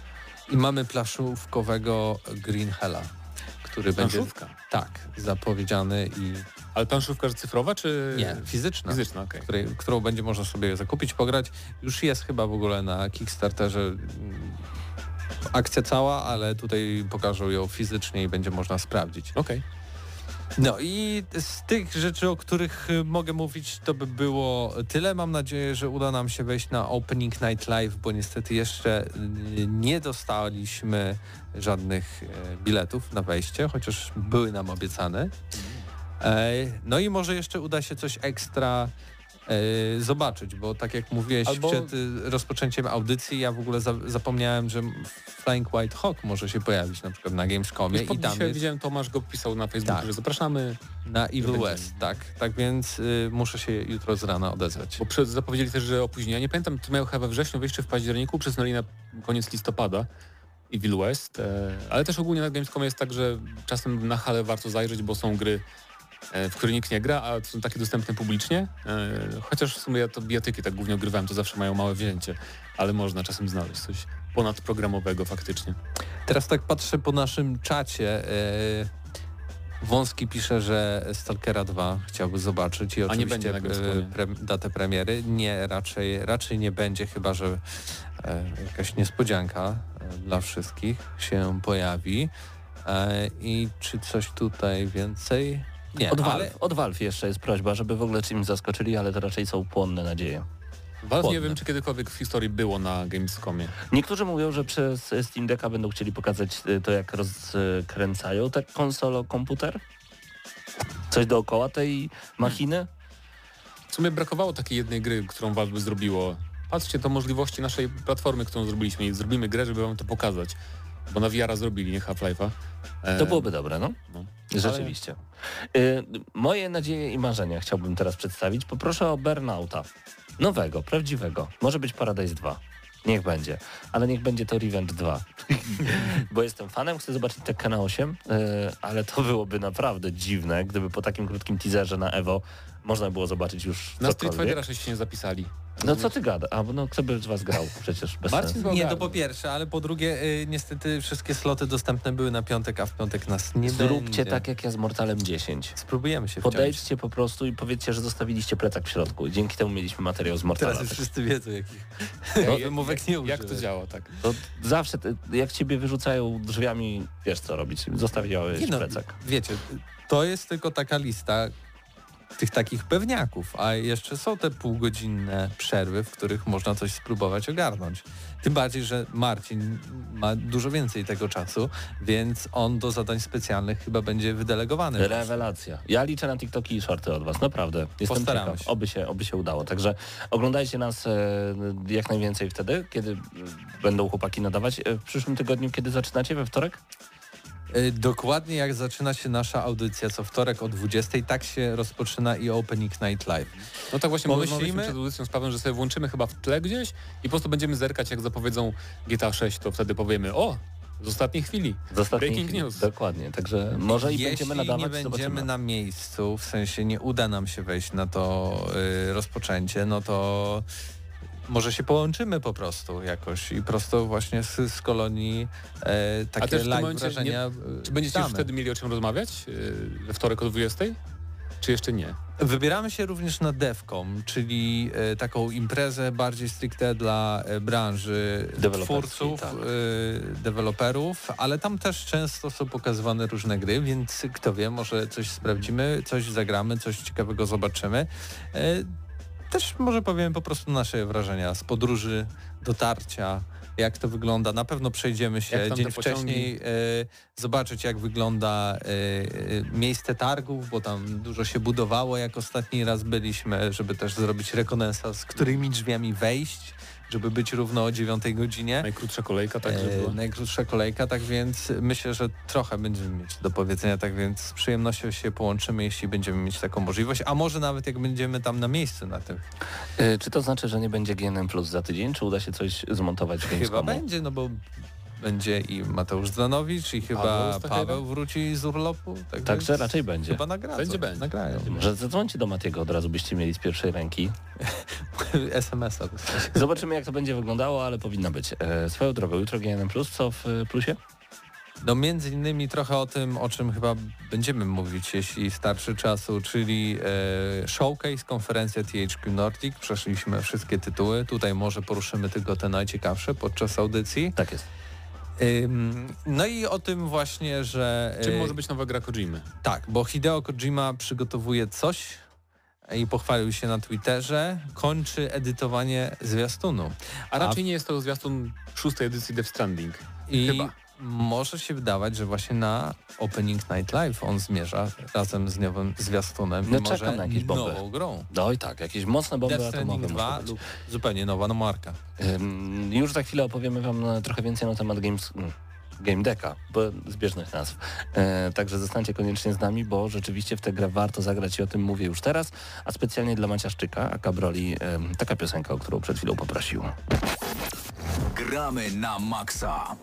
I mamy plaszówkowego Green Hella, który będzie Planszówka. tak zapowiedziany i Ale planszówka cyfrowa, czy... nie, fizyczna. Fizyczna, okej. której, którą będzie można sobie zakupić, pograć. Już jest chyba w ogóle na Kickstarterze mm, akcja cała, ale tutaj pokażą ją fizycznie i będzie można sprawdzić. Okej. No i z tych rzeczy, o których y, mogę mówić, to by było tyle. Mam nadzieję, że uda nam się wejść na Opening Night Live, bo niestety jeszcze y, nie dostaliśmy żadnych e, biletów na wejście, chociaż były nam obiecane. E, No i może jeszcze uda się coś ekstra zobaczyć, bo tak jak mówiłeś Albo- przed y, rozpoczęciem audycji, ja w ogóle za, zapomniałem, że Flying White Hawk może się pojawić na przykład na Gamescomie i tam jest widziałem, Tomasz go pisał na Facebooku, Tak. że zapraszamy, na Evil. West, tak. Tak więc y, muszę się jutro z rana odezwać. bo przed, zapowiedzieli też, że opóźnienia. Nie pamiętam, to miał chyba we wrześniu wyjść czy w październiku, przesunęli na koniec listopada Evil West, e, ale też ogólnie na Gamescomie jest tak, że czasem na halę warto zajrzeć, bo są gry, e, w które nikt nie gra, a są takie dostępne publicznie. E, chociaż w sumie ja to bijatyki tak głównie ogrywałem, to zawsze mają małe wzięcie, ale można czasem znaleźć coś ponadprogramowego faktycznie. Teraz tak patrzę po naszym czacie. y, Wąski pisze, że Stalkera 2 chciałby zobaczyć i oczywiście pre, datę premiery. Nie, raczej, raczej nie będzie, chyba że e, jakaś niespodzianka e, dla wszystkich się pojawi. E, I czy coś tutaj więcej? Nie, Od ale Valve, od Valve jeszcze jest prośba, żeby w ogóle czymś zaskoczyli, ale to raczej są płonne nadzieje. Valve nie wiem, czy kiedykolwiek w historii było na Gamescomie. Niektórzy mówią, że przez Steam Decka będą chcieli pokazać y, to, jak rozkręcają te konsolo komputer. Coś dookoła tej machiny. W sumie brakowało takiej jednej gry, którą Valve by zrobiło. Patrzcie, to możliwości naszej platformy, którą zrobiliśmy i zrobimy grę, żeby wam to pokazać. Bo na VR zrobili, nie Half-Life'a. E, To byłoby dobre, no. no. Rzeczywiście. Y, moje nadzieje i marzenia chciałbym teraz przedstawić. Poproszę o Burnouta. Nowego, prawdziwego. Może być Paradise 2. Niech będzie. Ale niech będzie to Revenge 2. Bo jestem fanem, chcę zobaczyć Tekkena 8, y, ale to byłoby naprawdę dziwne, gdyby po takim krótkim teaserze na Evo można było zobaczyć już Na Street cokolwiek. Fightera 6 się nie zapisali. No co ty gada? A bo no kto by z was grał? Przecież bez Marcin sensu. Nie, to ogarnął. po pierwsze, ale po drugie y, niestety wszystkie sloty dostępne były na piątek, a w piątek nas nie Zróbcie będzie. tak jak ja z Mortalem 10. Spróbujemy się wciąć. Podejdźcie po prostu i powiedzcie, że zostawiliście plecak w środku. I dzięki temu mieliśmy materiał z Mortala. Teraz już wszyscy wiedzą, jakich No, wymówek nie jak, jak to działa, tak? To zawsze, te- jak ciebie wyrzucają drzwiami, wiesz co robić. Zostawiałeś Nie no, plecak. Wiecie, to jest tylko taka lista, tych takich pewniaków, a jeszcze są te półgodzinne przerwy, w których można coś spróbować ogarnąć. Tym bardziej, że Marcin ma dużo więcej tego czasu, więc on do zadań specjalnych chyba będzie wydelegowany. Rewelacja. Ja liczę na TikToki i shorty od was, naprawdę. Jestem Postaramy ciekaw, się. oby się, oby się udało. Także oglądajcie nas e, jak najwięcej wtedy, kiedy będą chłopaki nadawać. E, w przyszłym tygodniu, kiedy zaczynacie? We wtorek? Y, Dokładnie jak zaczyna się nasza audycja co wtorek o 20, tak się rozpoczyna i Opening Night Live. No tak właśnie Pomyślimy- przed audycją z Pawłem, że sobie włączymy chyba w tle gdzieś i po prostu będziemy zerkać, jak zapowiedzą GTA 6, to wtedy powiemy, o, z ostatniej chwili. Z ostatnich Breaking chwil. news. Dokładnie, także może i Jeśli będziemy nadawać, nie będziemy zobaczymy. na miejscu, w sensie nie uda nam się wejść na to y, rozpoczęcie, no to może się połączymy po prostu jakoś i prosto właśnie z, z kolonii e, takie też w tym live momencie wrażenia y, Czy będziecie już damy. wtedy mieli o czym rozmawiać? Yy, We wtorek o 20? Czy jeszcze nie? Wybieramy się również na DevCom, czyli e, taką imprezę bardziej stricte dla e, branży twórców, tak. e, deweloperów, ale tam też często są pokazywane różne gry, więc kto wie, może coś sprawdzimy, coś zagramy, coś ciekawego zobaczymy. Też może powiem po prostu nasze wrażenia z podróży, dotarcia, jak to wygląda. Na pewno przejdziemy się dzień wcześniej, e, zobaczyć jak wygląda e, e, miejsce targów, bo tam dużo się budowało, jak ostatni raz byliśmy, żeby też zrobić rekonesans, którymi drzwiami wejść, żeby być równo o 9 godzinie. Najkrótsza kolejka, tak, że E, była. najkrótsza kolejka, tak więc myślę, że trochę będziemy mieć do powiedzenia, tak więc z przyjemnością się połączymy, jeśli będziemy mieć taką możliwość, a może nawet jak będziemy tam na miejscu na tym. E, Czy to znaczy, że nie będzie GNM Plus za tydzień, czy uda się coś zmontować w Chyba będzie, no bo będzie i Mateusz Zdanowicz i chyba Paweł wróci z urlopu. Tak Także raczej będzie. Chyba nagradzą. Będzie, będzie. Nagrają. Może zadzwońcie do Matiego od razu, byście mieli z pierwszej ręki. SMS-a. Zobaczymy, jak to będzie wyglądało, ale powinna być. E, swoją drogą, jutro GNM Plus, co w e, plusie? No między innymi trochę o tym, o czym chyba będziemy mówić, jeśli starszy czasu, czyli e, showcase, konferencja THQ Nordic. Przeszliśmy wszystkie tytuły. Tutaj może poruszymy tylko te najciekawsze podczas audycji. Tak jest. No i o tym właśnie, że... Czym e, może być nowa gra Kojimy? Tak, bo Hideo Kojima przygotowuje coś i pochwalił się na Twitterze, kończy edytowanie zwiastunu. A raczej nie jest to zwiastun szóstej edycji Death Stranding. I Chyba. Może się wydawać, że właśnie na Opening Night Live on zmierza razem z nowym zwiastunem No może na jakieś bomby. nową grą. No i tak, jakieś mocne bomby Death Stranding atomowe 2 muszą być. lub zupełnie nowa marka. Ym, Już za chwilę opowiemy Wam e, trochę więcej na temat Games, mm, Game Decka, bo zbieżnych nazw. E, także zostańcie koniecznie z nami, bo rzeczywiście w tę grę warto zagrać i o tym mówię już teraz, a specjalnie dla Maciaszczyka, a Cabroli, em, taka piosenka, o którą przed chwilą poprosił. Gramy na maksa.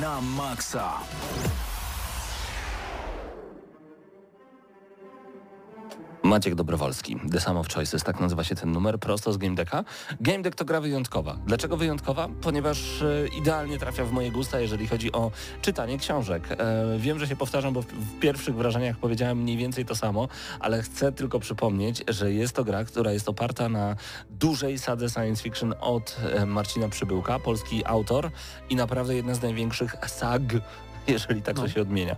Na maksa. Maciek Dobrowolski, The Sum of Choices, tak nazywa się ten numer, prosto z Game Decka. Game Deck to gra wyjątkowa. Dlaczego wyjątkowa? Ponieważ e, idealnie trafia w moje gusta, jeżeli chodzi o czytanie książek. E, wiem, że się powtarzam, bo w, w pierwszych wrażeniach powiedziałem mniej więcej to samo, ale chcę tylko przypomnieć, że jest to gra, która jest oparta na dużej sadze science fiction od e, Marcina Przybyłka, polski autor i naprawdę jedna z największych sag, jeżeli tak to się odmienia.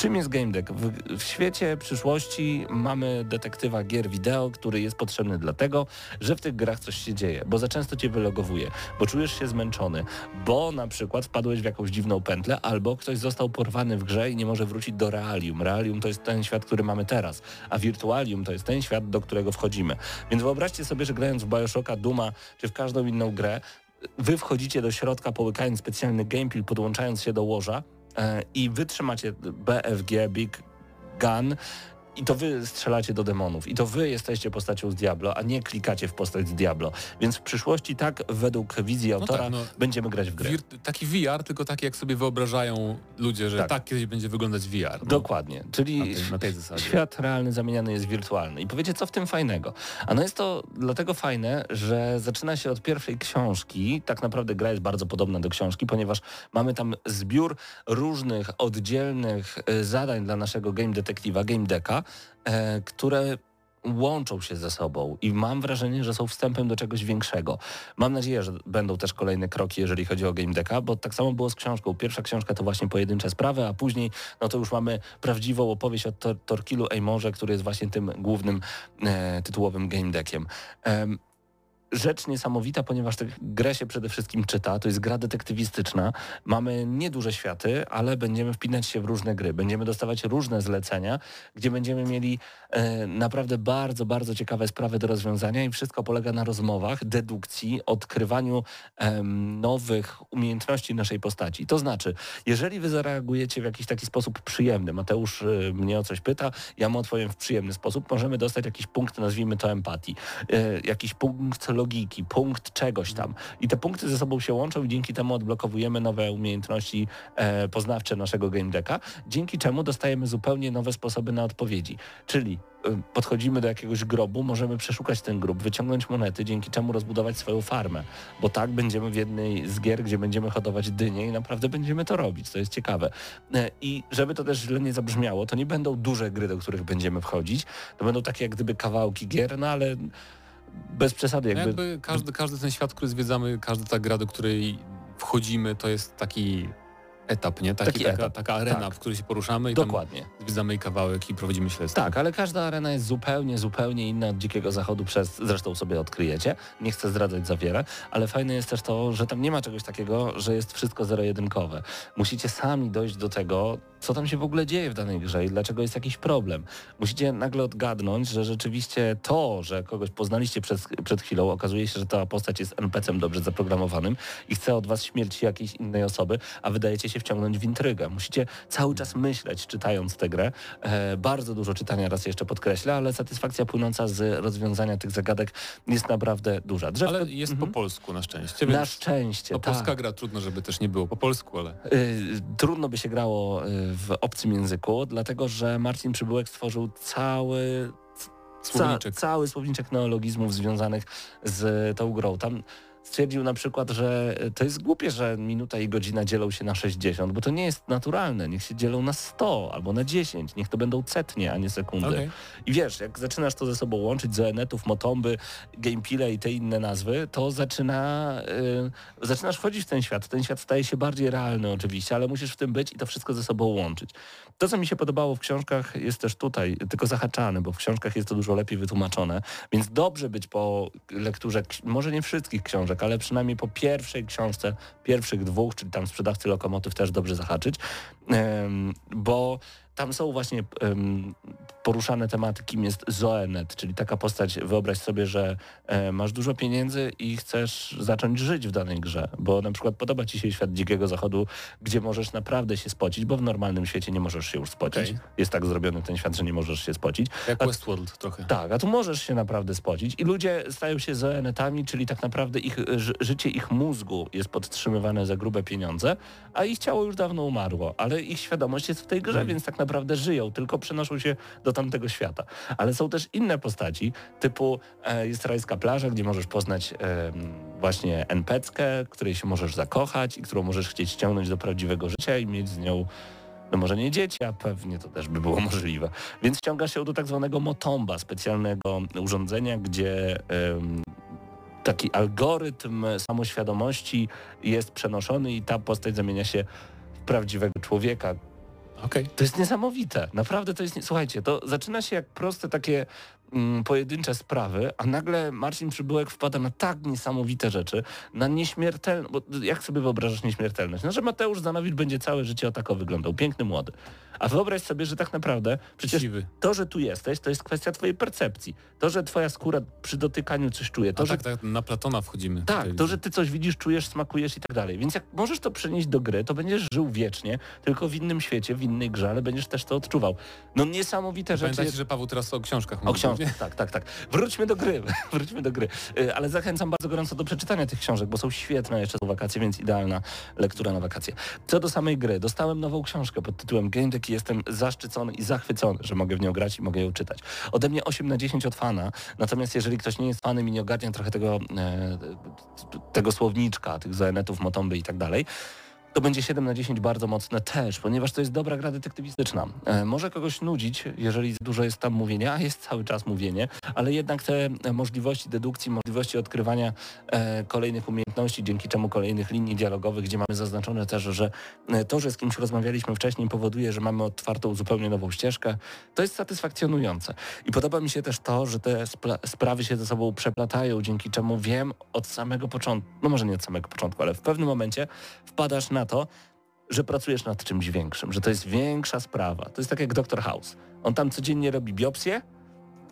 Czym jest Game Deck? W, w świecie przyszłości mamy detektywa gier wideo, który jest potrzebny dlatego, że w tych grach coś się dzieje, bo za często cię wylogowuje, bo czujesz się zmęczony, bo na przykład wpadłeś w jakąś dziwną pętlę, albo ktoś został porwany w grze i nie może wrócić do realium. Realium to jest ten świat, który mamy teraz, a virtualium to jest ten świat, do którego wchodzimy. Więc wyobraźcie sobie, że grając w Bioshocka, Duma czy w każdą inną grę, wy wchodzicie do środka połykając specjalny gamepil, podłączając się do łoża i wy trzymacie BFG, Big Gun i to wy strzelacie do demonów i to wy jesteście postacią z Diablo, a nie klikacie w postać z Diablo. Więc w przyszłości tak według wizji autora tak, no. będziemy grać w grę. Taki VR, tylko taki jak sobie wyobrażają ludzie, że Tak. tak, kiedyś będzie wyglądać VR. No. Dokładnie, czyli Na tej- na tej świat realny zamieniany jest w wirtualny. I powiecie, co w tym fajnego? A no jest to dlatego fajne, że zaczyna się od pierwszej książki. Tak naprawdę gra jest bardzo podobna do książki, ponieważ mamy tam zbiór różnych, oddzielnych e, zadań dla naszego game detektywa, game decka, e, które łączą się ze sobą i mam wrażenie, że są wstępem do czegoś większego. Mam nadzieję, że będą też kolejne kroki, jeżeli chodzi o Game Decka, bo tak samo było z książką. Pierwsza książka to właśnie pojedyncze sprawy, a później no to już mamy prawdziwą opowieść o Tor Torkilu Amorze, który jest właśnie tym głównym e, tytułowym Game Deckiem. Em, rzecz niesamowita, ponieważ tę grę się przede wszystkim czyta. To jest gra detektywistyczna. Mamy nieduże światy, ale będziemy wpinać się w różne gry. Będziemy dostawać różne zlecenia, gdzie będziemy mieli e, naprawdę bardzo, bardzo ciekawe sprawy do rozwiązania i wszystko polega na rozmowach, dedukcji, odkrywaniu em, nowych umiejętności naszej postaci. To znaczy, jeżeli wy zareagujecie w jakiś taki sposób przyjemny, Mateusz e, mnie o coś pyta, ja mu odpowiem w przyjemny sposób, możemy dostać jakiś punkt, nazwijmy to empatii, e, jakiś punkt logiki, punkt czegoś tam. I te punkty ze sobą się łączą i dzięki temu odblokowujemy nowe umiejętności e, poznawcze naszego game decka, dzięki czemu dostajemy zupełnie nowe sposoby na odpowiedzi. Czyli e, podchodzimy do jakiegoś grobu, możemy przeszukać ten grób, wyciągnąć monety, dzięki czemu rozbudować swoją farmę. Bo tak będziemy w jednej z gier, gdzie będziemy hodować dynie i naprawdę będziemy to robić. To jest ciekawe. E, I żeby to też źle nie zabrzmiało, to nie będą duże gry, do których będziemy wchodzić. To będą takie jak gdyby kawałki gier, no ale bez przesady No jakby... jakby każdy, każdy ten świat, który zwiedzamy, każda ta gra, do której wchodzimy, to jest taki etap, nie? Taki, Taki taka, etap, taka arena, tak. w której się poruszamy i Dokładnie. tam zwiedzamy kawałek i prowadzimy śledztwo. Tak, ale każda arena jest zupełnie, zupełnie inna od Dzikiego Zachodu, przez, zresztą sobie odkryjecie. Nie chcę zdradzać za wiele, ale fajne jest też to, że tam nie ma czegoś takiego, że jest wszystko zero-jedynkowe. Musicie sami dojść do tego, co tam się w ogóle dzieje w danej grze i dlaczego jest jakiś problem. Musicie nagle odgadnąć, że rzeczywiście to, że kogoś poznaliście przed, przed chwilą, okazuje się, że ta postać jest NPC-em dobrze zaprogramowanym i chce od was śmierci jakiejś innej osoby, a wydajecie się wciągnąć w intrygę. Musicie cały czas myśleć, czytając tę grę. E, bardzo dużo czytania, raz jeszcze podkreślę, ale satysfakcja płynąca z rozwiązania tych zagadek jest naprawdę duża. Drzewko, Ale jest Mhm. po polsku na szczęście, Na szczęście, to polska tak. gra trudno, żeby też nie było po polsku, ale Y, Trudno by się grało y, w obcym języku, dlatego że Marcin Przybyłek stworzył cały słowniczek. Ca, cały słowniczek neologizmów związanych z tą grą. Tam stwierdził na przykład, że to jest głupie, że minuta i godzina dzielą się na 60, bo to nie jest naturalne. Niech się dzielą na 100 albo na 10. Niech to będą cetnie, a nie sekundy. Okej. I wiesz, jak zaczynasz to ze sobą łączyć, zoenetów, motomby, gamepile i te inne nazwy, to zaczyna, y, zaczynasz wchodzić w ten świat. Ten świat staje się bardziej realny oczywiście, ale musisz w tym być i to wszystko ze sobą łączyć. To, co mi się podobało w książkach jest też tutaj, tylko zahaczane, bo w książkach jest to dużo lepiej wytłumaczone, więc dobrze być po lekturze, może nie wszystkich książek, ale przynajmniej po pierwszej książce, pierwszych dwóch, czyli tam sprzedawcy lokomotyw też dobrze zahaczyć, bo tam są właśnie em, poruszane tematy, kim jest Zoenet, czyli taka postać, wyobraź sobie, że e, masz dużo pieniędzy i chcesz zacząć żyć w danej grze, bo na przykład podoba ci się świat dzikiego zachodu, gdzie możesz naprawdę się spocić, bo w normalnym świecie nie możesz się już spocić. Okej. Jest tak zrobiony ten świat, że nie możesz się spocić. Jak A- Westworld trochę. tak, a tu możesz się naprawdę spocić i ludzie stają się zoenetami, czyli tak naprawdę ich ży- życie ich mózgu jest podtrzymywane za grube pieniądze, a ich ciało już dawno umarło, ale ich świadomość jest w tej grze, więc tak naprawdę żyją, tylko przenoszą się do tamtego świata. Ale są też inne postaci, typu e, jest rajska plaża, gdzie możesz poznać e, właśnie NPC-kę, której się możesz zakochać i którą możesz chcieć ściągnąć do prawdziwego życia i mieć z nią no może nie dzieci, a pewnie to też by było możliwe. Więc ściąga się do tak zwanego motomba, specjalnego urządzenia, gdzie em, taki algorytm samoświadomości jest przenoszony i ta postać zamienia się w prawdziwego człowieka. Okej. To jest niesamowite. Naprawdę to jest... Słuchajcie, to zaczyna się jak proste takie pojedyncze sprawy, a nagle Marcin Przybyłek wpada na tak niesamowite rzeczy, na nieśmiertelność... Bo jak sobie wyobrażasz nieśmiertelność? No, że Mateusz Zanowicz będzie całe życie o tako wyglądał. Piękny, młody. A wyobraź sobie, że tak naprawdę przecież Siwy. to, że tu jesteś, to jest kwestia twojej percepcji. To, że twoja skóra przy dotykaniu coś czuje. To, To że tak, tak, na Platona wchodzimy. tak, to, że ty coś widzisz, czujesz, smakujesz i tak dalej. Więc jak możesz to przenieść do gry, to będziesz żył wiecznie, tylko w innym świecie, w innej grze, ale będziesz też to odczuwał. No niesamowite rzeczy. Pamiętajcie, że Paweł teraz o książkach O mówi, książkach, tak, tak, tak. Wróćmy do gry, wróćmy do gry. Y, Ale zachęcam bardzo gorąco do przeczytania tych książek, bo są świetne, jeszcze są wakacje, więc idealna lektura na wakacje. Co do samej gry, dostałem nową książkę pod tytułem Game Deck i jestem zaszczycony i zachwycony, że mogę w nią grać i mogę ją czytać. Ode mnie 8 na 10 od fana, natomiast jeżeli ktoś nie jest fanem i nie ogarnia trochę tego, e, tego słowniczka, tych zoenetów, motomby i tak dalej, to będzie 7 na 10 bardzo mocne też, ponieważ to jest dobra gra detektywistyczna. E, może kogoś nudzić, jeżeli dużo jest tam mówienia, a jest cały czas mówienie, ale jednak te e, możliwości dedukcji, możliwości odkrywania e, kolejnych umiejętności, dzięki czemu kolejnych linii dialogowych, gdzie mamy zaznaczone też, że to, że z kimś rozmawialiśmy wcześniej powoduje, że mamy otwartą zupełnie nową ścieżkę, to jest satysfakcjonujące. I podoba mi się też to, że te sprawy się ze sobą przeplatają, dzięki czemu wiem od samego początku, no może nie od samego początku, ale w pewnym momencie wpadasz na to, że pracujesz nad czymś większym, że to jest większa sprawa. To jest tak jak Dr. House. On tam codziennie robi biopsję,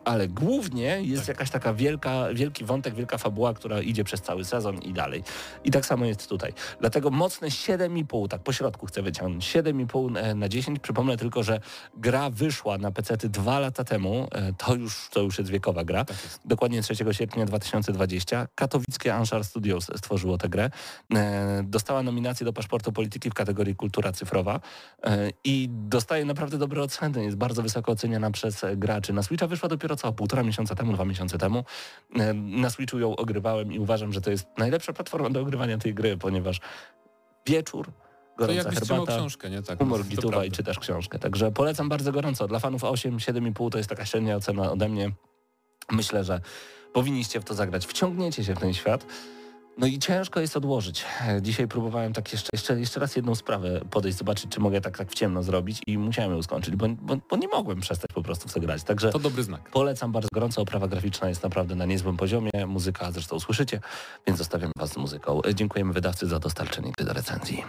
ale głównie jest jakaś taka wielka, wielki wątek, wielka fabuła, która idzie przez cały sezon i dalej. I tak samo jest tutaj. Dlatego mocne 7,5, tak po środku chcę wyciągnąć, 7,5 na 10. Przypomnę tylko, że gra wyszła na PC dwa lata temu, e, to już, to już jest wiekowa gra, dokładnie 3 sierpnia 2020. Katowickie Anshar Studios stworzyło tę grę. E, Dostała nominację do paszportu polityki w kategorii kultura cyfrowa e, i dostaje naprawdę dobre oceny. Jest bardzo wysoko oceniana przez e, graczy. Na Switcha wyszła dopiero co półtora miesiąca temu, dwa miesiące temu. E, Na Switchu ją ogrywałem i uważam, że to jest najlepsza platforma do ogrywania tej gry, ponieważ wieczór, To gorąca trzymał herbata, książkę, nie? Tak, humor to gituwa i czytasz książkę. Także polecam bardzo gorąco. Dla fanów 8, 7,5 to jest taka średnia ocena ode mnie. Myślę, że powinniście w to zagrać. Wciągniecie się w ten świat. No i ciężko jest odłożyć. Dzisiaj próbowałem tak jeszcze, jeszcze, jeszcze raz jedną sprawę podejść, zobaczyć, czy mogę tak, tak w ciemno zrobić i musiałem ją skończyć, bo, bo, bo nie mogłem przestać po prostu w to grać. Także To dobry znak. polecam bardzo gorąco. Oprawa graficzna jest naprawdę na niezłym poziomie. Muzyka zresztą słyszycie, więc zostawiam Was z muzyką. Dziękujemy wydawcy za dostarczenie gry do recenzji.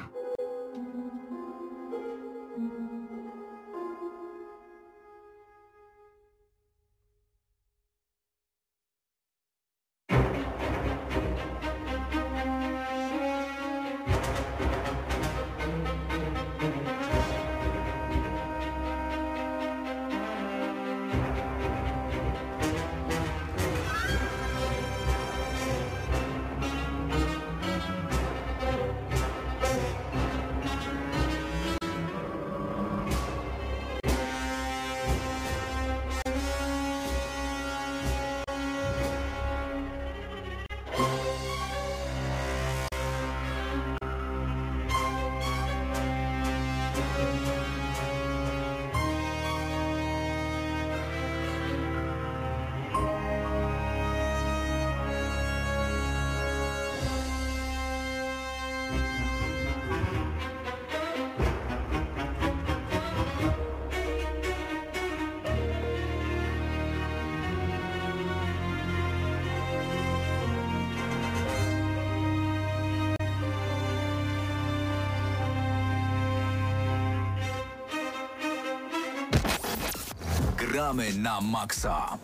Gramy na maksa.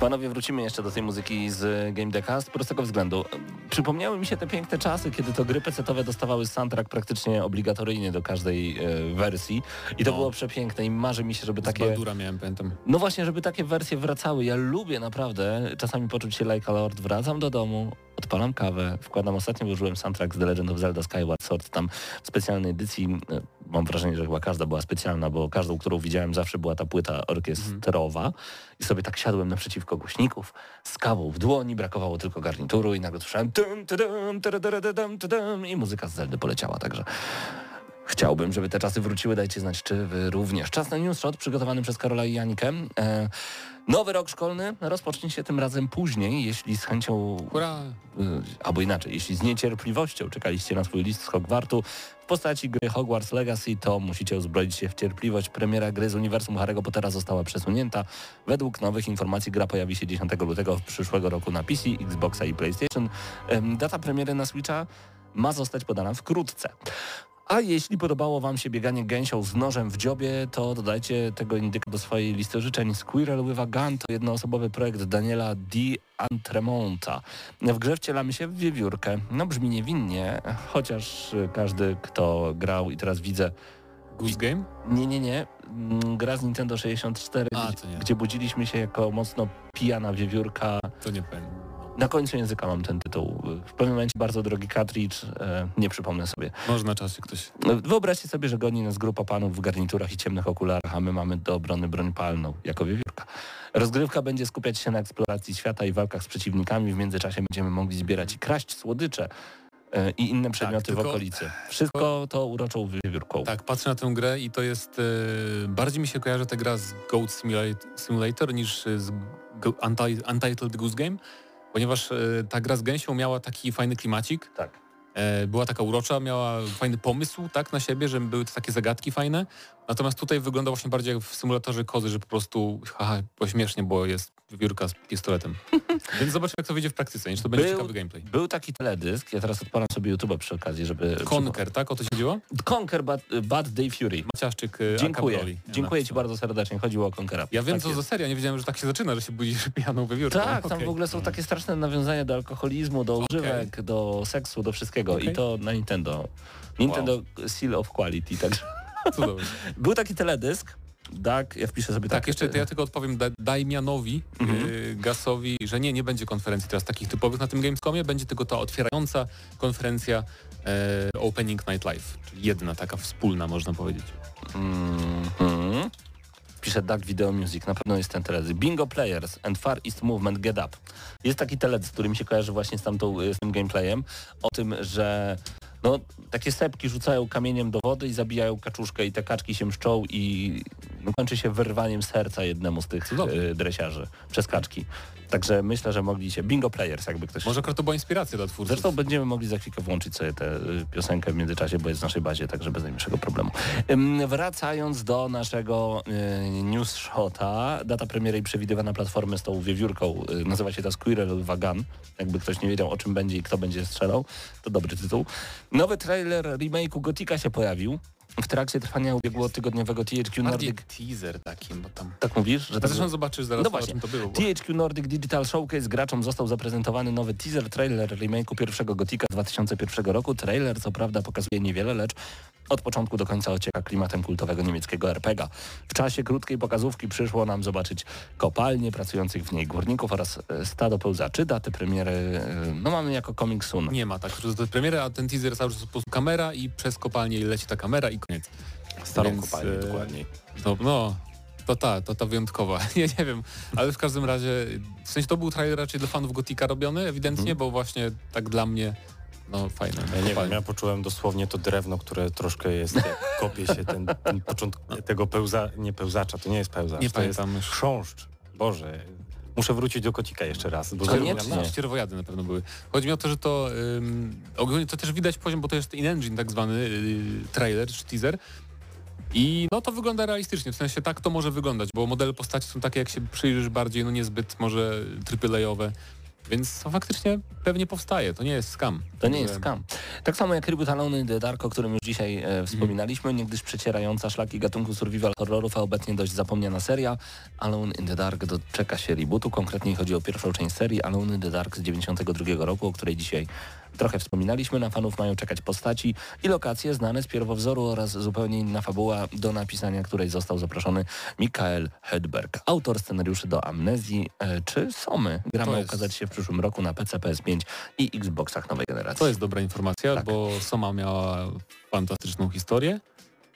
Panowie, wrócimy jeszcze do tej muzyki z Game Decka z prostego względu. Przypomniały mi się te piękne czasy, kiedy to gry pecetowe dostawały soundtrack praktycznie obligatoryjnie do każdej e, wersji i to No. było przepiękne i marzy mi się, żeby Z takie... Baldura miałem, pamiętam. No właśnie, żeby takie wersje wracały. Ja lubię naprawdę czasami poczuć się like a lord. Wracam do domu, odpalam kawę, wkładam ostatnio użyłem soundtrack z The Legend of Zelda Skyward Sword tam w specjalnej edycji. e, Mam wrażenie, że chyba każda była specjalna, bo każdą, którą widziałem zawsze była ta płyta orkiestrowa i sobie tak siadłem naprzeciwko głośników z kawą w dłoni, brakowało tylko garnituru i nagle słyszałem i muzyka z Zeldy poleciała, także Chciałbym, żeby te czasy wróciły. Dajcie znać, czy wy również. Czas na news shot przygotowany przez Karola i Janikę. E, nowy rok szkolny rozpocznie się tym razem później, jeśli z chęcią, Hurra! y, albo inaczej, jeśli z niecierpliwością czekaliście na swój list z Hogwartu w postaci gry Hogwarts Legacy, to musicie uzbroić się w cierpliwość. Premiera gry z uniwersum Harry'ego Pottera została przesunięta. Według nowych informacji gra pojawi się 10 lutego przyszłego roku na PC, Xboxa i PlayStation. Em, Data premiery na Switcha ma zostać podana wkrótce. A jeśli podobało Wam się bieganie gęsią z nożem w dziobie, to dodajcie tego indyka do swojej listy życzeń. Squirrel with a Gun to jednoosobowy projekt Daniela Di Antremonta. W grze wcielamy się w wiewiórkę. No brzmi niewinnie, chociaż każdy, kto grał i teraz widzę, Goose Game? nie, nie, nie, mm, gra z Nintendo 64, A, gdzie budziliśmy się jako mocno pijana wiewiórka. To nie pamiętam. Na końcu języka mam ten tytuł. W pewnym momencie bardzo drogi cartridge, nie przypomnę sobie. Może na czasie ktoś. No, Wyobraźcie sobie, że goni nas grupa panów w garniturach i ciemnych okularach, a my mamy do obrony broń palną, jako wiewiórka. Rozgrywka będzie skupiać się na eksploracji świata i walkach z przeciwnikami. W międzyczasie będziemy mogli zbierać i kraść słodycze e, i inne przedmioty w Tak, tylko- okolicy. Wszystko to uroczą wiewiórką. Tak, patrzę na tę grę i to jest... E, bardziej mi się kojarzy ta gra z Goat Simulator, niż e, z Go, Unti- Untitled Goose Game, ponieważ e, ta gra z gęsią miała taki fajny klimacik. Tak. E, była taka urocza, miała fajny pomysł tak na siebie, że były to takie zagadki fajne. Natomiast tutaj wygląda właśnie bardziej jak w symulatorze kozy, że po prostu haha, bo śmiesznie, bo jest wiewiórka z pistoletem. Więc zobaczymy jak to wyjdzie w praktyce, niż to będzie Był- ciekawy gameplay. Był taki teledysk, ja teraz odpalam sobie YouTube'a przy okazji, żeby... Conker, tak? O to się chodziło? Conquer Bad, Bad Day Fury. Maciaszczyk e, Dziękuję. Akabroli. Dziękuję Ci bardzo serdecznie. Chodziło o Conkera. Ja wiem Tak co jest. za seria, nie wiedziałem, że tak się zaczyna, że się budzisz pijaną wiewiórką. Tak, tam Okej. w ogóle są takie straszne nawiązania do alkoholizmu, do używek, do seksu, do wszystkiego Okej. i to na Nintendo. Nintendo Seal of Quality, także... Cudownie. Był taki teledysk, tak, ja wpiszę sobie tak. Tak, jeszcze to ja tylko odpowiem da, Dajmianowi Mhm. yy, Gasowi, że nie, nie będzie konferencji teraz takich typowych na tym Gamescomie, będzie tylko ta otwierająca konferencja e, Opening Night Live, czyli jedna taka wspólna, można powiedzieć. Mhm. Pisze Duck Video Music, na pewno jest ten teledysk. Bingo Players and Far East Movement Get Up. Jest taki teledysk, który mi się kojarzy właśnie z, tamtą, y, z tym gameplayem, o tym, że no, takie sepki rzucają kamieniem do wody i zabijają kaczuszkę i te kaczki się mszczą i kończy się wyrwaniem serca jednemu z tych Cudownie. y, dresiarzy przez kaczki. Także myślę, że mogli się... Bingo Players, jakby ktoś... Może akurat to była inspiracja dla twórców. Zresztą będziemy mogli za chwilkę włączyć sobie tę y, piosenkę w międzyczasie, bo jest w naszej bazie, także bez najmniejszego problemu. Wracając do naszego y, news shota, data premiery i przewidywana platformy z tą wiewiórką, y, nazywa się ta Squirrel Wagan, jakby ktoś nie wiedział o czym będzie i kto będzie strzelał, to dobry tytuł. Nowy trailer remake'u Gotika się pojawił. W trakcie trwania ubiegłotygodniowego THQ Bardziej Nordic... teaser takim, bo tam... Tak mówisz? Że tak zresztą zobaczysz zaraz, No właśnie. to było. Bo... THQ Nordic Digital Showcase graczom został zaprezentowany nowy teaser trailer remake'u pierwszego Gotika 2001 roku. Trailer co prawda pokazuje niewiele, lecz od początku do końca ocieka klimatem kultowego niemieckiego RPGa. W czasie krótkiej pokazówki przyszło nam zobaczyć kopalnie pracujących w niej górników oraz e, stado pełzaczy. Daty premiery e, no mamy jako coming soon. Nie ma tak, że to jest premiera, a ten teaser cały czas po prostu kamera i przez kopalnię leci ta kamera i koniec. Starą Więc, kopalnię e, dokładniej. To, no, to ta, to ta wyjątkowa. Nie, nie wiem, ale w każdym razie, w sensie to był trailer raczej dla fanów Gotika robiony, ewidentnie, Mhm. bo właśnie tak dla mnie, no fajne. Ja nie wiem, ja poczułem dosłownie to drewno, które troszkę jest, kopie się ten, ten początek tego pełza, nie pełzacza, to nie jest pełzacz, Nie to jest pamiętam już. chrząszcz. Boże, muszę wrócić do kocika jeszcze raz, bo Koniecznie. Ścierwojady na pewno były. Chodzi mi o to, że to ym, ogólnie to też widać poziom, bo to jest in-engine tak zwany yy, trailer czy teaser. I no to wygląda realistycznie, w sensie tak to może wyglądać, bo modele postaci są takie, jak się przyjrzysz bardziej, no niezbyt może AAA-owe. Więc to faktycznie pewnie powstaje, to nie jest scam. To nie jest skam. Tak samo jak in the Dark, o którym już dzisiaj e, wspominaliśmy, niegdyś przecierająca szlaki gatunku survival horrorów, a obecnie dość zapomniana seria. Alone in the Dark doczeka się rebootu, konkretnie chodzi o pierwszą część serii Alone in the Dark z 92 roku, o której dzisiaj trochę wspominaliśmy. Na fanów mają czekać postaci i lokacje znane z pierwowzoru oraz zupełnie inna fabuła, do napisania której został zaproszony Mikael Hedberg, autor scenariuszy do Amnezji e, czy Somy. Gra ma jest- ukazać się w przyszłym roku na PC, PS5 i Xboxach nowej generacji. To jest dobra informacja, Tak. bo Soma miała fantastyczną historię.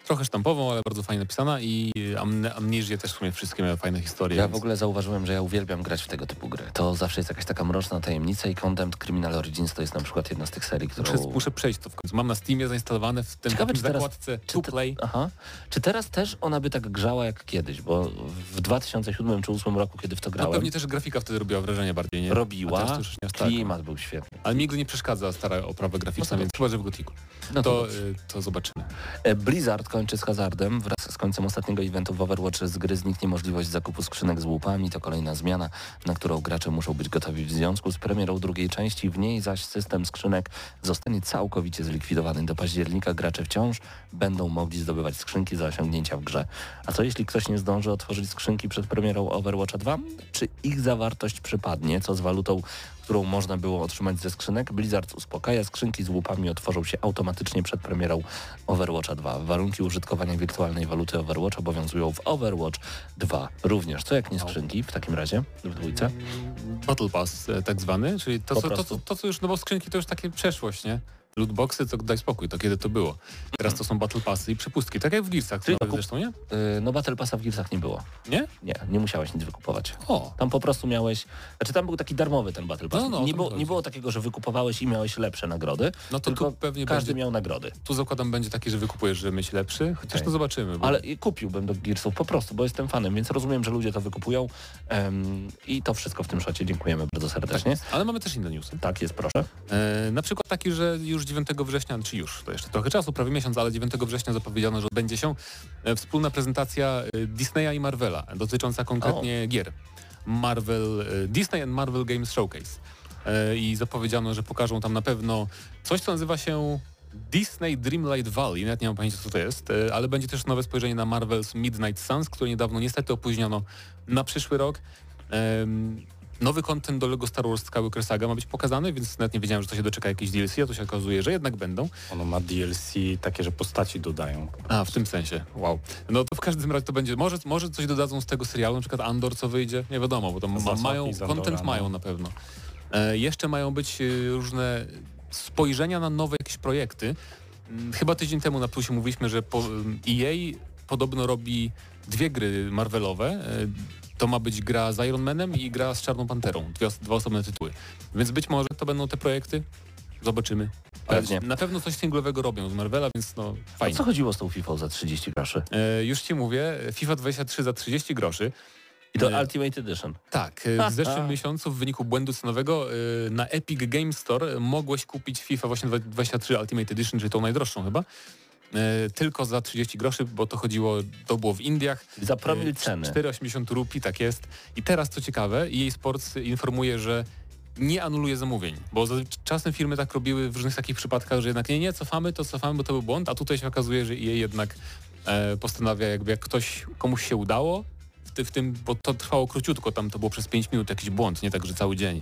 Trochę sztampową, ale bardzo fajnie napisana i Amne Amnesia też w sumie wszystkie miały fajne historie. Ja więc- w ogóle zauważyłem, że ja uwielbiam grać w tego typu gry. To zawsze jest jakaś taka mroczna tajemnica i Contempt Criminal Origins to jest na przykład jedna z tych serii, którą... Muszę, muszę przejść to w końcu. Mam na Steamie zainstalowane w tym Ciekawe, czy teraz- zakładce czy To Play. Aha. Czy teraz też ona by tak grzała jak kiedyś? Bo w 2007 czy 2008 roku, kiedy w to No grałem, pewnie też grafika wtedy robiła wrażenie bardziej, nie? A robiła, już nie tak. klimat był świetny. Ale mi nigdy nie przeszkadza stara oprawa graficzna, No więc chyba, że w Gotiku. No to To, y, to zobaczymy. E, Blizzard kończy z hazardem. Wraz z końcem ostatniego eventu w Overwatch z gry zniknie możliwość zakupu skrzynek z łupami. To kolejna zmiana, na którą gracze muszą być gotowi w związku z premierą drugiej części. W niej zaś system skrzynek zostanie całkowicie zlikwidowany. Do października gracze wciąż będą mogli zdobywać skrzynki za osiągnięcia w grze. A co jeśli ktoś nie zdąży otworzyć skrzynki przed premierą Overwatcha 2? Czy ich zawartość przypadnie? Co z walutą, którą można było otrzymać ze skrzynek? Blizzard uspokaja. Skrzynki z łupami otworzą się automatycznie przed premierą Overwatcha 2. Warunki użytkowania wirtualnej waluty Overwatch obowiązują w Overwatch 2 również. Co jak nie skrzynki w takim razie w dwójce? Battle Pass e, tak zwany, czyli to, co, to, to, to co już, no bo skrzynki to już takie przeszłość, nie? Lootboxy, to daj spokój, to kiedy to było. Teraz to są Battle Passy i przepustki, tak jak w Gearsach Czyli nowych kup- zresztą, nie? Yy, no Battle Passa w Gearsach nie było. Nie? Nie, nie musiałeś nic wykupować. O, Tam po prostu miałeś, znaczy tam był taki darmowy ten Battle Pass. No, no, nie, było, nie było takiego, że wykupowałeś i miałeś lepsze nagrody, no to tylko tu pewnie każdy będzie, miał nagrody. tu zakładam będzie taki, że wykupujesz, że myśl lepszy, chociaż Okej. to zobaczymy. Bo... Ale kupiłbym do Gearsów po prostu, bo jestem fanem, więc rozumiem, że ludzie to wykupują em, i to wszystko w tym szocie. Dziękujemy bardzo serdecznie. Ale mamy też inne newsy. Tak jest, proszę. E, na przykład taki, że już 9 września, czy już, to jeszcze trochę czasu, prawie miesiąc, ale 9 września zapowiedziano, że odbędzie się e, wspólna prezentacja e, Disneya i Marvela, dotycząca konkretnie gier. Marvel, e, Disney and Marvel Games Showcase. I zapowiedziano, że pokażą tam na pewno coś, co nazywa się Disney Dreamlight Valley, nawet nie mam pojęcia co to jest, ale będzie też nowe spojrzenie na Marvel's Midnight Suns, które niedawno niestety opóźniono na przyszły rok. Nowy content do LEGO Star Wars Skywalker Saga ma być pokazany, więc nawet nie wiedziałem, że to się doczeka jakiejś DLC, a to się okazuje, że jednak będą. Ono ma DLC takie, że postaci dodają. A, w tym sensie, wow. No to w każdym razie to będzie, może, może coś dodadzą z tego serialu, na przykład Andor, co wyjdzie, nie wiadomo, bo tam ma, mają, content no. mają na pewno. E, jeszcze mają być e, różne spojrzenia na nowe jakieś projekty. Mm, Chyba tydzień temu na Plusie mówiliśmy, że po, EA podobno robi dwie gry Marvelowe. To ma być gra z Iron Manem i gra z Czarną Panterą. Dwie, dwa osobne tytuły. Więc być może to będą te projekty. Zobaczymy. Pewnie. Na pewno coś singlowego robią z Marvela, więc no A fajnie. co chodziło z tą FIFA za 30 groszy? E, już ci mówię, FIFA 23 za 30 groszy. I to E, Ultimate Edition. Tak, e, w zeszłym miesiącu w wyniku błędu cenowego e, na Epic Game Store mogłeś kupić FIFA właśnie 23 Ultimate Edition, czyli tą najdroższą chyba. E, Tylko za 30 groszy, bo to chodziło, to było w Indiach. Za promil E, ceny. 4,80 rupii, tak jest. I teraz co ciekawe, EA Sports informuje, że nie anuluje zamówień, bo za- czasem firmy tak robiły w różnych takich przypadkach, że jednak nie, nie, cofamy, to cofamy, bo to był błąd, a tutaj się okazuje, że EA jednak e, postanawia jakby jak ktoś, komuś się udało, w tym, bo to trwało króciutko, tam to było przez 5 minut jakiś błąd, nie tak, że cały dzień.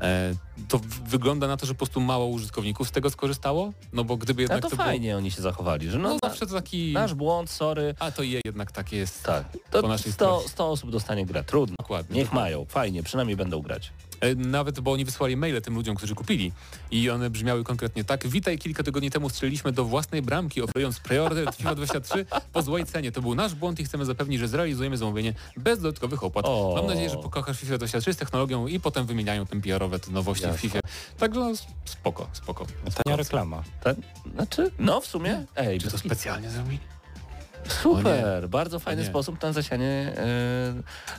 E, to wygląda na to, że po prostu mało użytkowników z tego skorzystało, no bo gdyby A jednak to to fajnie oni się zachowali, że było... no, No na, zawsze to taki... nasz błąd, sorry. A to EA jednak tak jest. Tak, Po to naszej 100, stronie. 100 osób dostanie grę, trudno. Dokładnie. Niech dokładnie. mają, fajnie, przynajmniej będą grać. E, Nawet, bo oni wysłali maile tym ludziom, którzy kupili i one brzmiały konkretnie tak. Witaj, kilka tygodni temu strzeliliśmy do własnej bramki, oferując preorder FIFA 23 po złej cenie. To był nasz błąd i chcemy zapewnić, że zrealizujemy zamówienie bez dodatkowych opłat. O. Mam nadzieję, że pokochasz FIFA 23 z technologią i potem wymieniają te PR-owe te nowości Jasne. w FIFA. Także no, spoko, spoko. Tania reklama. Tak? Znaczy, no w sumie, ej, Czy to specjalnie zrobili? Super, bardzo fajny sposób na zasianie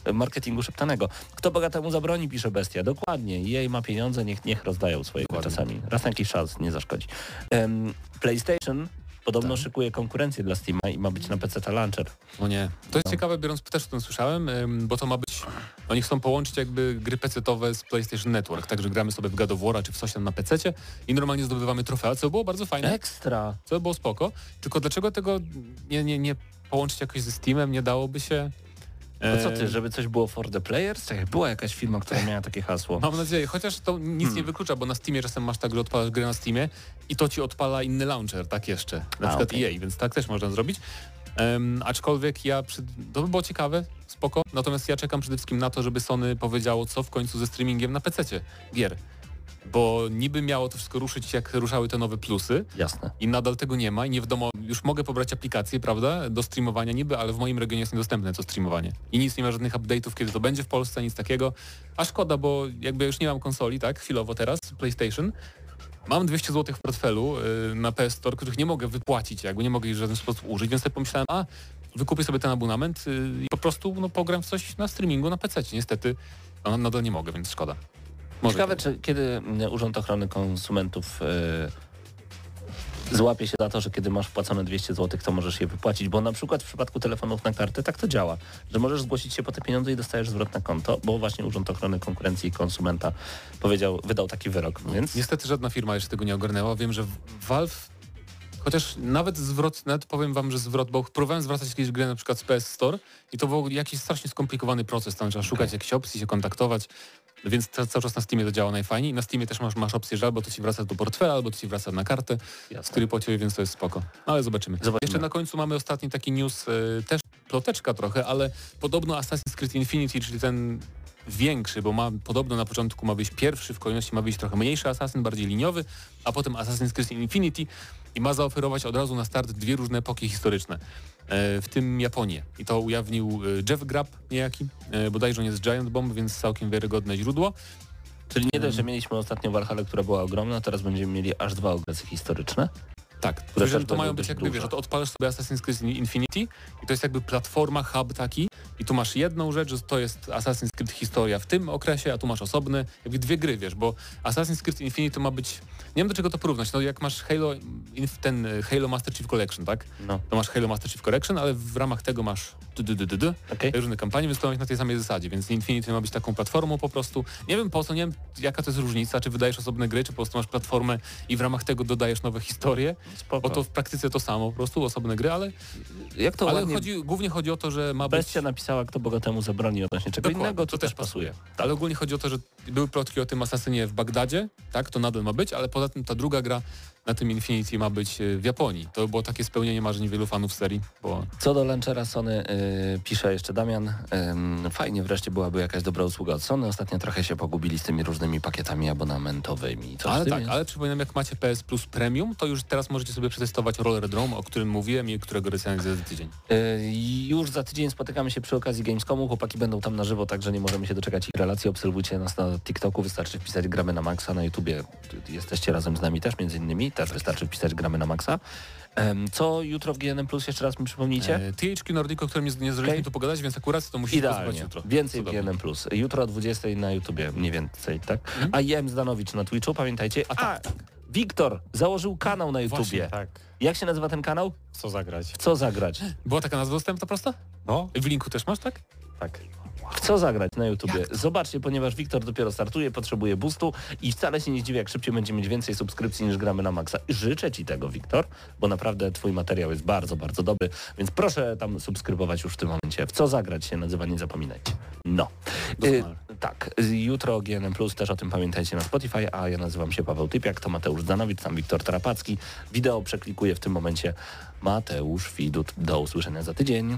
e, marketingu szeptanego. Kto bogatemu zabroni, pisze bestia. Dokładnie, jej ma pieniądze, niech, niech rozdają swoje Dokładnie. czasami. Raz na jakiś czas nie zaszkodzi. Em, PlayStation Podobno szykuje konkurencję dla Steama i ma być na PC Launcher. O nie. To jest ciekawe, biorąc też o tym słyszałem, bo to ma być... Oni chcą połączyć jakby gry PC-owe z PlayStation Network, także gramy sobie w God of War'a czy w coś tam na PC i normalnie zdobywamy trofea, co było bardzo fajne, Ekstra. co było spoko. Tylko dlaczego tego nie, nie, nie połączyć jakoś ze Steamem, nie dałoby się... No co ty, żeby coś było for the players? Czekaj, była jakaś firma, która miała takie hasło. Mam nadzieję, chociaż to nic Hmm. nie wyklucza, bo na Steamie czasem masz tak, że odpalasz grę na Steamie i to ci odpala inny launcher, tak jeszcze. Na A, przykład okej. EA, więc tak też można zrobić. Em, aczkolwiek ja, przy... to by było ciekawe, spoko, natomiast ja czekam przede wszystkim na to, żeby Sony powiedziało, co w końcu ze streamingiem na PC gier. Bo niby miało to wszystko ruszyć, jak ruszały te nowe plusy Jasne. i nadal tego nie ma i nie wiadomo, już mogę pobrać aplikację, prawda, do streamowania niby, ale w moim regionie jest niedostępne to streamowanie. I nic nie ma żadnych update'ów, kiedy to będzie w Polsce, nic takiego. A szkoda, bo jakby już nie mam konsoli, tak, chwilowo teraz, PlayStation. Mam 200 zł w portfelu y, na PS Store, których nie mogę wypłacić, jakby nie mogę ich w żaden sposób użyć, więc sobie pomyślałem, a wykupię sobie ten abonament y, i po prostu no, pogram w coś na streamingu na PC. Niestety no, nadal nie mogę, więc szkoda. Może Ciekawe, kiedyś. czy kiedy mm, Urząd Ochrony Konsumentów y, złapie się za to, że kiedy masz wpłacone 200 zł, to możesz je wypłacić, bo na przykład w przypadku telefonów na kartę tak to działa, że możesz zgłosić się po te pieniądze i dostajesz zwrot na konto, bo właśnie Urząd Ochrony Konkurencji i Konsumenta powiedział, wydał taki wyrok, więc Niestety żadna firma jeszcze tego nie ogarnęła. Wiem, że Valve, chociaż nawet zwrot, nawet powiem wam, że zwrot, bo próbowałem zwracać jakieś gry na przykład z PS Store i to był jakiś strasznie skomplikowany proces, tam trzeba szukać jakichś opcji, się kontaktować, więc ca- cały czas na Steamie to działa najfajniej. Na Steamie też masz, masz opcję, że albo to ci wraca do portfela, albo to ci wraca na kartę, z jasne. której płaciłeś, więc to jest spoko. No, ale zobaczymy. Zobaczymy. Jeszcze na końcu mamy ostatni taki news, y, też ploteczka trochę, ale podobno Assassin's Creed Infinity, czyli ten większy, bo ma podobno na początku ma wyjść pierwszy, w kolejności ma wyjść trochę mniejszy Assassin, bardziej liniowy, a potem Assassin's Creed Infinity i ma zaoferować od razu na start dwie różne epoki historyczne, e, w tym Japonię. I to ujawnił e, Jeff Grapp niejaki, e, bodajże on jest Giant Bomb, więc całkiem wiarygodne źródło. Czyli nie dość, że mieliśmy ostatnio Valhalla, która była ogromna, teraz będziemy mieli aż dwa okresy historyczne. Tak, to mają być jakby, duże. wiesz, to odpalasz sobie Assassin's Creed Infinity i to jest jakby platforma, hub taki i tu masz jedną rzecz, że to jest Assassin's Creed historia w tym okresie, a tu masz osobny, jakby dwie gry, wiesz, bo Assassin's Creed Infinity to ma być, nie wiem do czego to porównać, no jak masz Halo, ten y, Halo Master Chief Collection, tak? No, To masz Halo Master Chief Collection, ale w ramach tego masz okej. różne kampanie, być na tej samej zasadzie, więc Infinity ma być taką platformą po prostu. Nie wiem po co, nie wiem jaka to jest różnica, czy wydajesz osobne gry, czy po prostu masz platformę i w ramach tego dodajesz nowe historie, Spoko. bo to w praktyce to samo, po prostu osobne gry, ale, Jak to ale chodzi, głównie chodzi o to, że ma być... Bestia napisała, kto bogatemu zabroni odnośnie czego Dokładnie, innego, to to też też pasuje. Ale ogólnie chodzi o to, że były plotki o tym Asasynie w Bagdadzie, tak, to nadal ma być, ale poza tym ta druga gra na tym Infinity ma być e, w Japonii. To było takie spełnienie marzeń wielu fanów serii, bo Co do launchera Sony y, pisze jeszcze Damian, ym, fajnie wreszcie byłaby jakaś dobra usługa od Sony. Ostatnio trochę się pogubili z tymi różnymi pakietami abonamentowymi. Coś ale tak, jest? ale przypominam, jak macie PS Plus Premium, to już teraz możecie sobie przetestować Roller Drome, o którym mówiłem i którego recenzję za tydzień. Y, już za tydzień spotykamy się przy okazji Gamescomu. Chłopaki będą tam na żywo, także nie możemy się doczekać ich relacji. Obserwujcie nas na TikToku, wystarczy wpisać gramy na Maxa, na YouTubie jesteście razem z nami też między innymi, też wystarczy wpisać gramy na. Ym, co jutro w GNM Plus jeszcze raz mi przypomnijcie? E, THQ Nordic, o którym nie, zdążyliśmy Okej. tu pogadać, więc akurat to posłuchać Idealnie. jutro. Więcej w Cudownie. GNM+. Plus. Jutro o 20 na YouTubie, mniej więcej, tak? Mhm. A Jem Zdanowicz na Twitchu, pamiętajcie. A, tak. Wiktor założył kanał na Właśnie, YouTubie. Tak, Jak się nazywa ten kanał? co zagrać? W co zagrać? Była taka nazwa dostępna prosta? No, W linku też masz, tak? tak. W co zagrać na YouTubie? Zobaczcie, ponieważ Wiktor dopiero startuje, potrzebuje boostu i wcale się nie zdziwię, jak szybciej będzie mieć więcej subskrypcji niż gramy na maksa. Życzę Ci tego, Wiktor, bo naprawdę Twój materiał jest bardzo, bardzo dobry, więc proszę tam subskrybować już w tym momencie. W co zagrać się nazywa, nie zapominajcie. No. Y, tak, y, jutro GNM+, też o tym pamiętajcie na Spotify, a ja nazywam się Paweł Typiak, to Mateusz Danowicz, tam Wiktor Tarapacki. Wideo przeklikuje w tym momencie Mateusz Widut. Do usłyszenia za tydzień.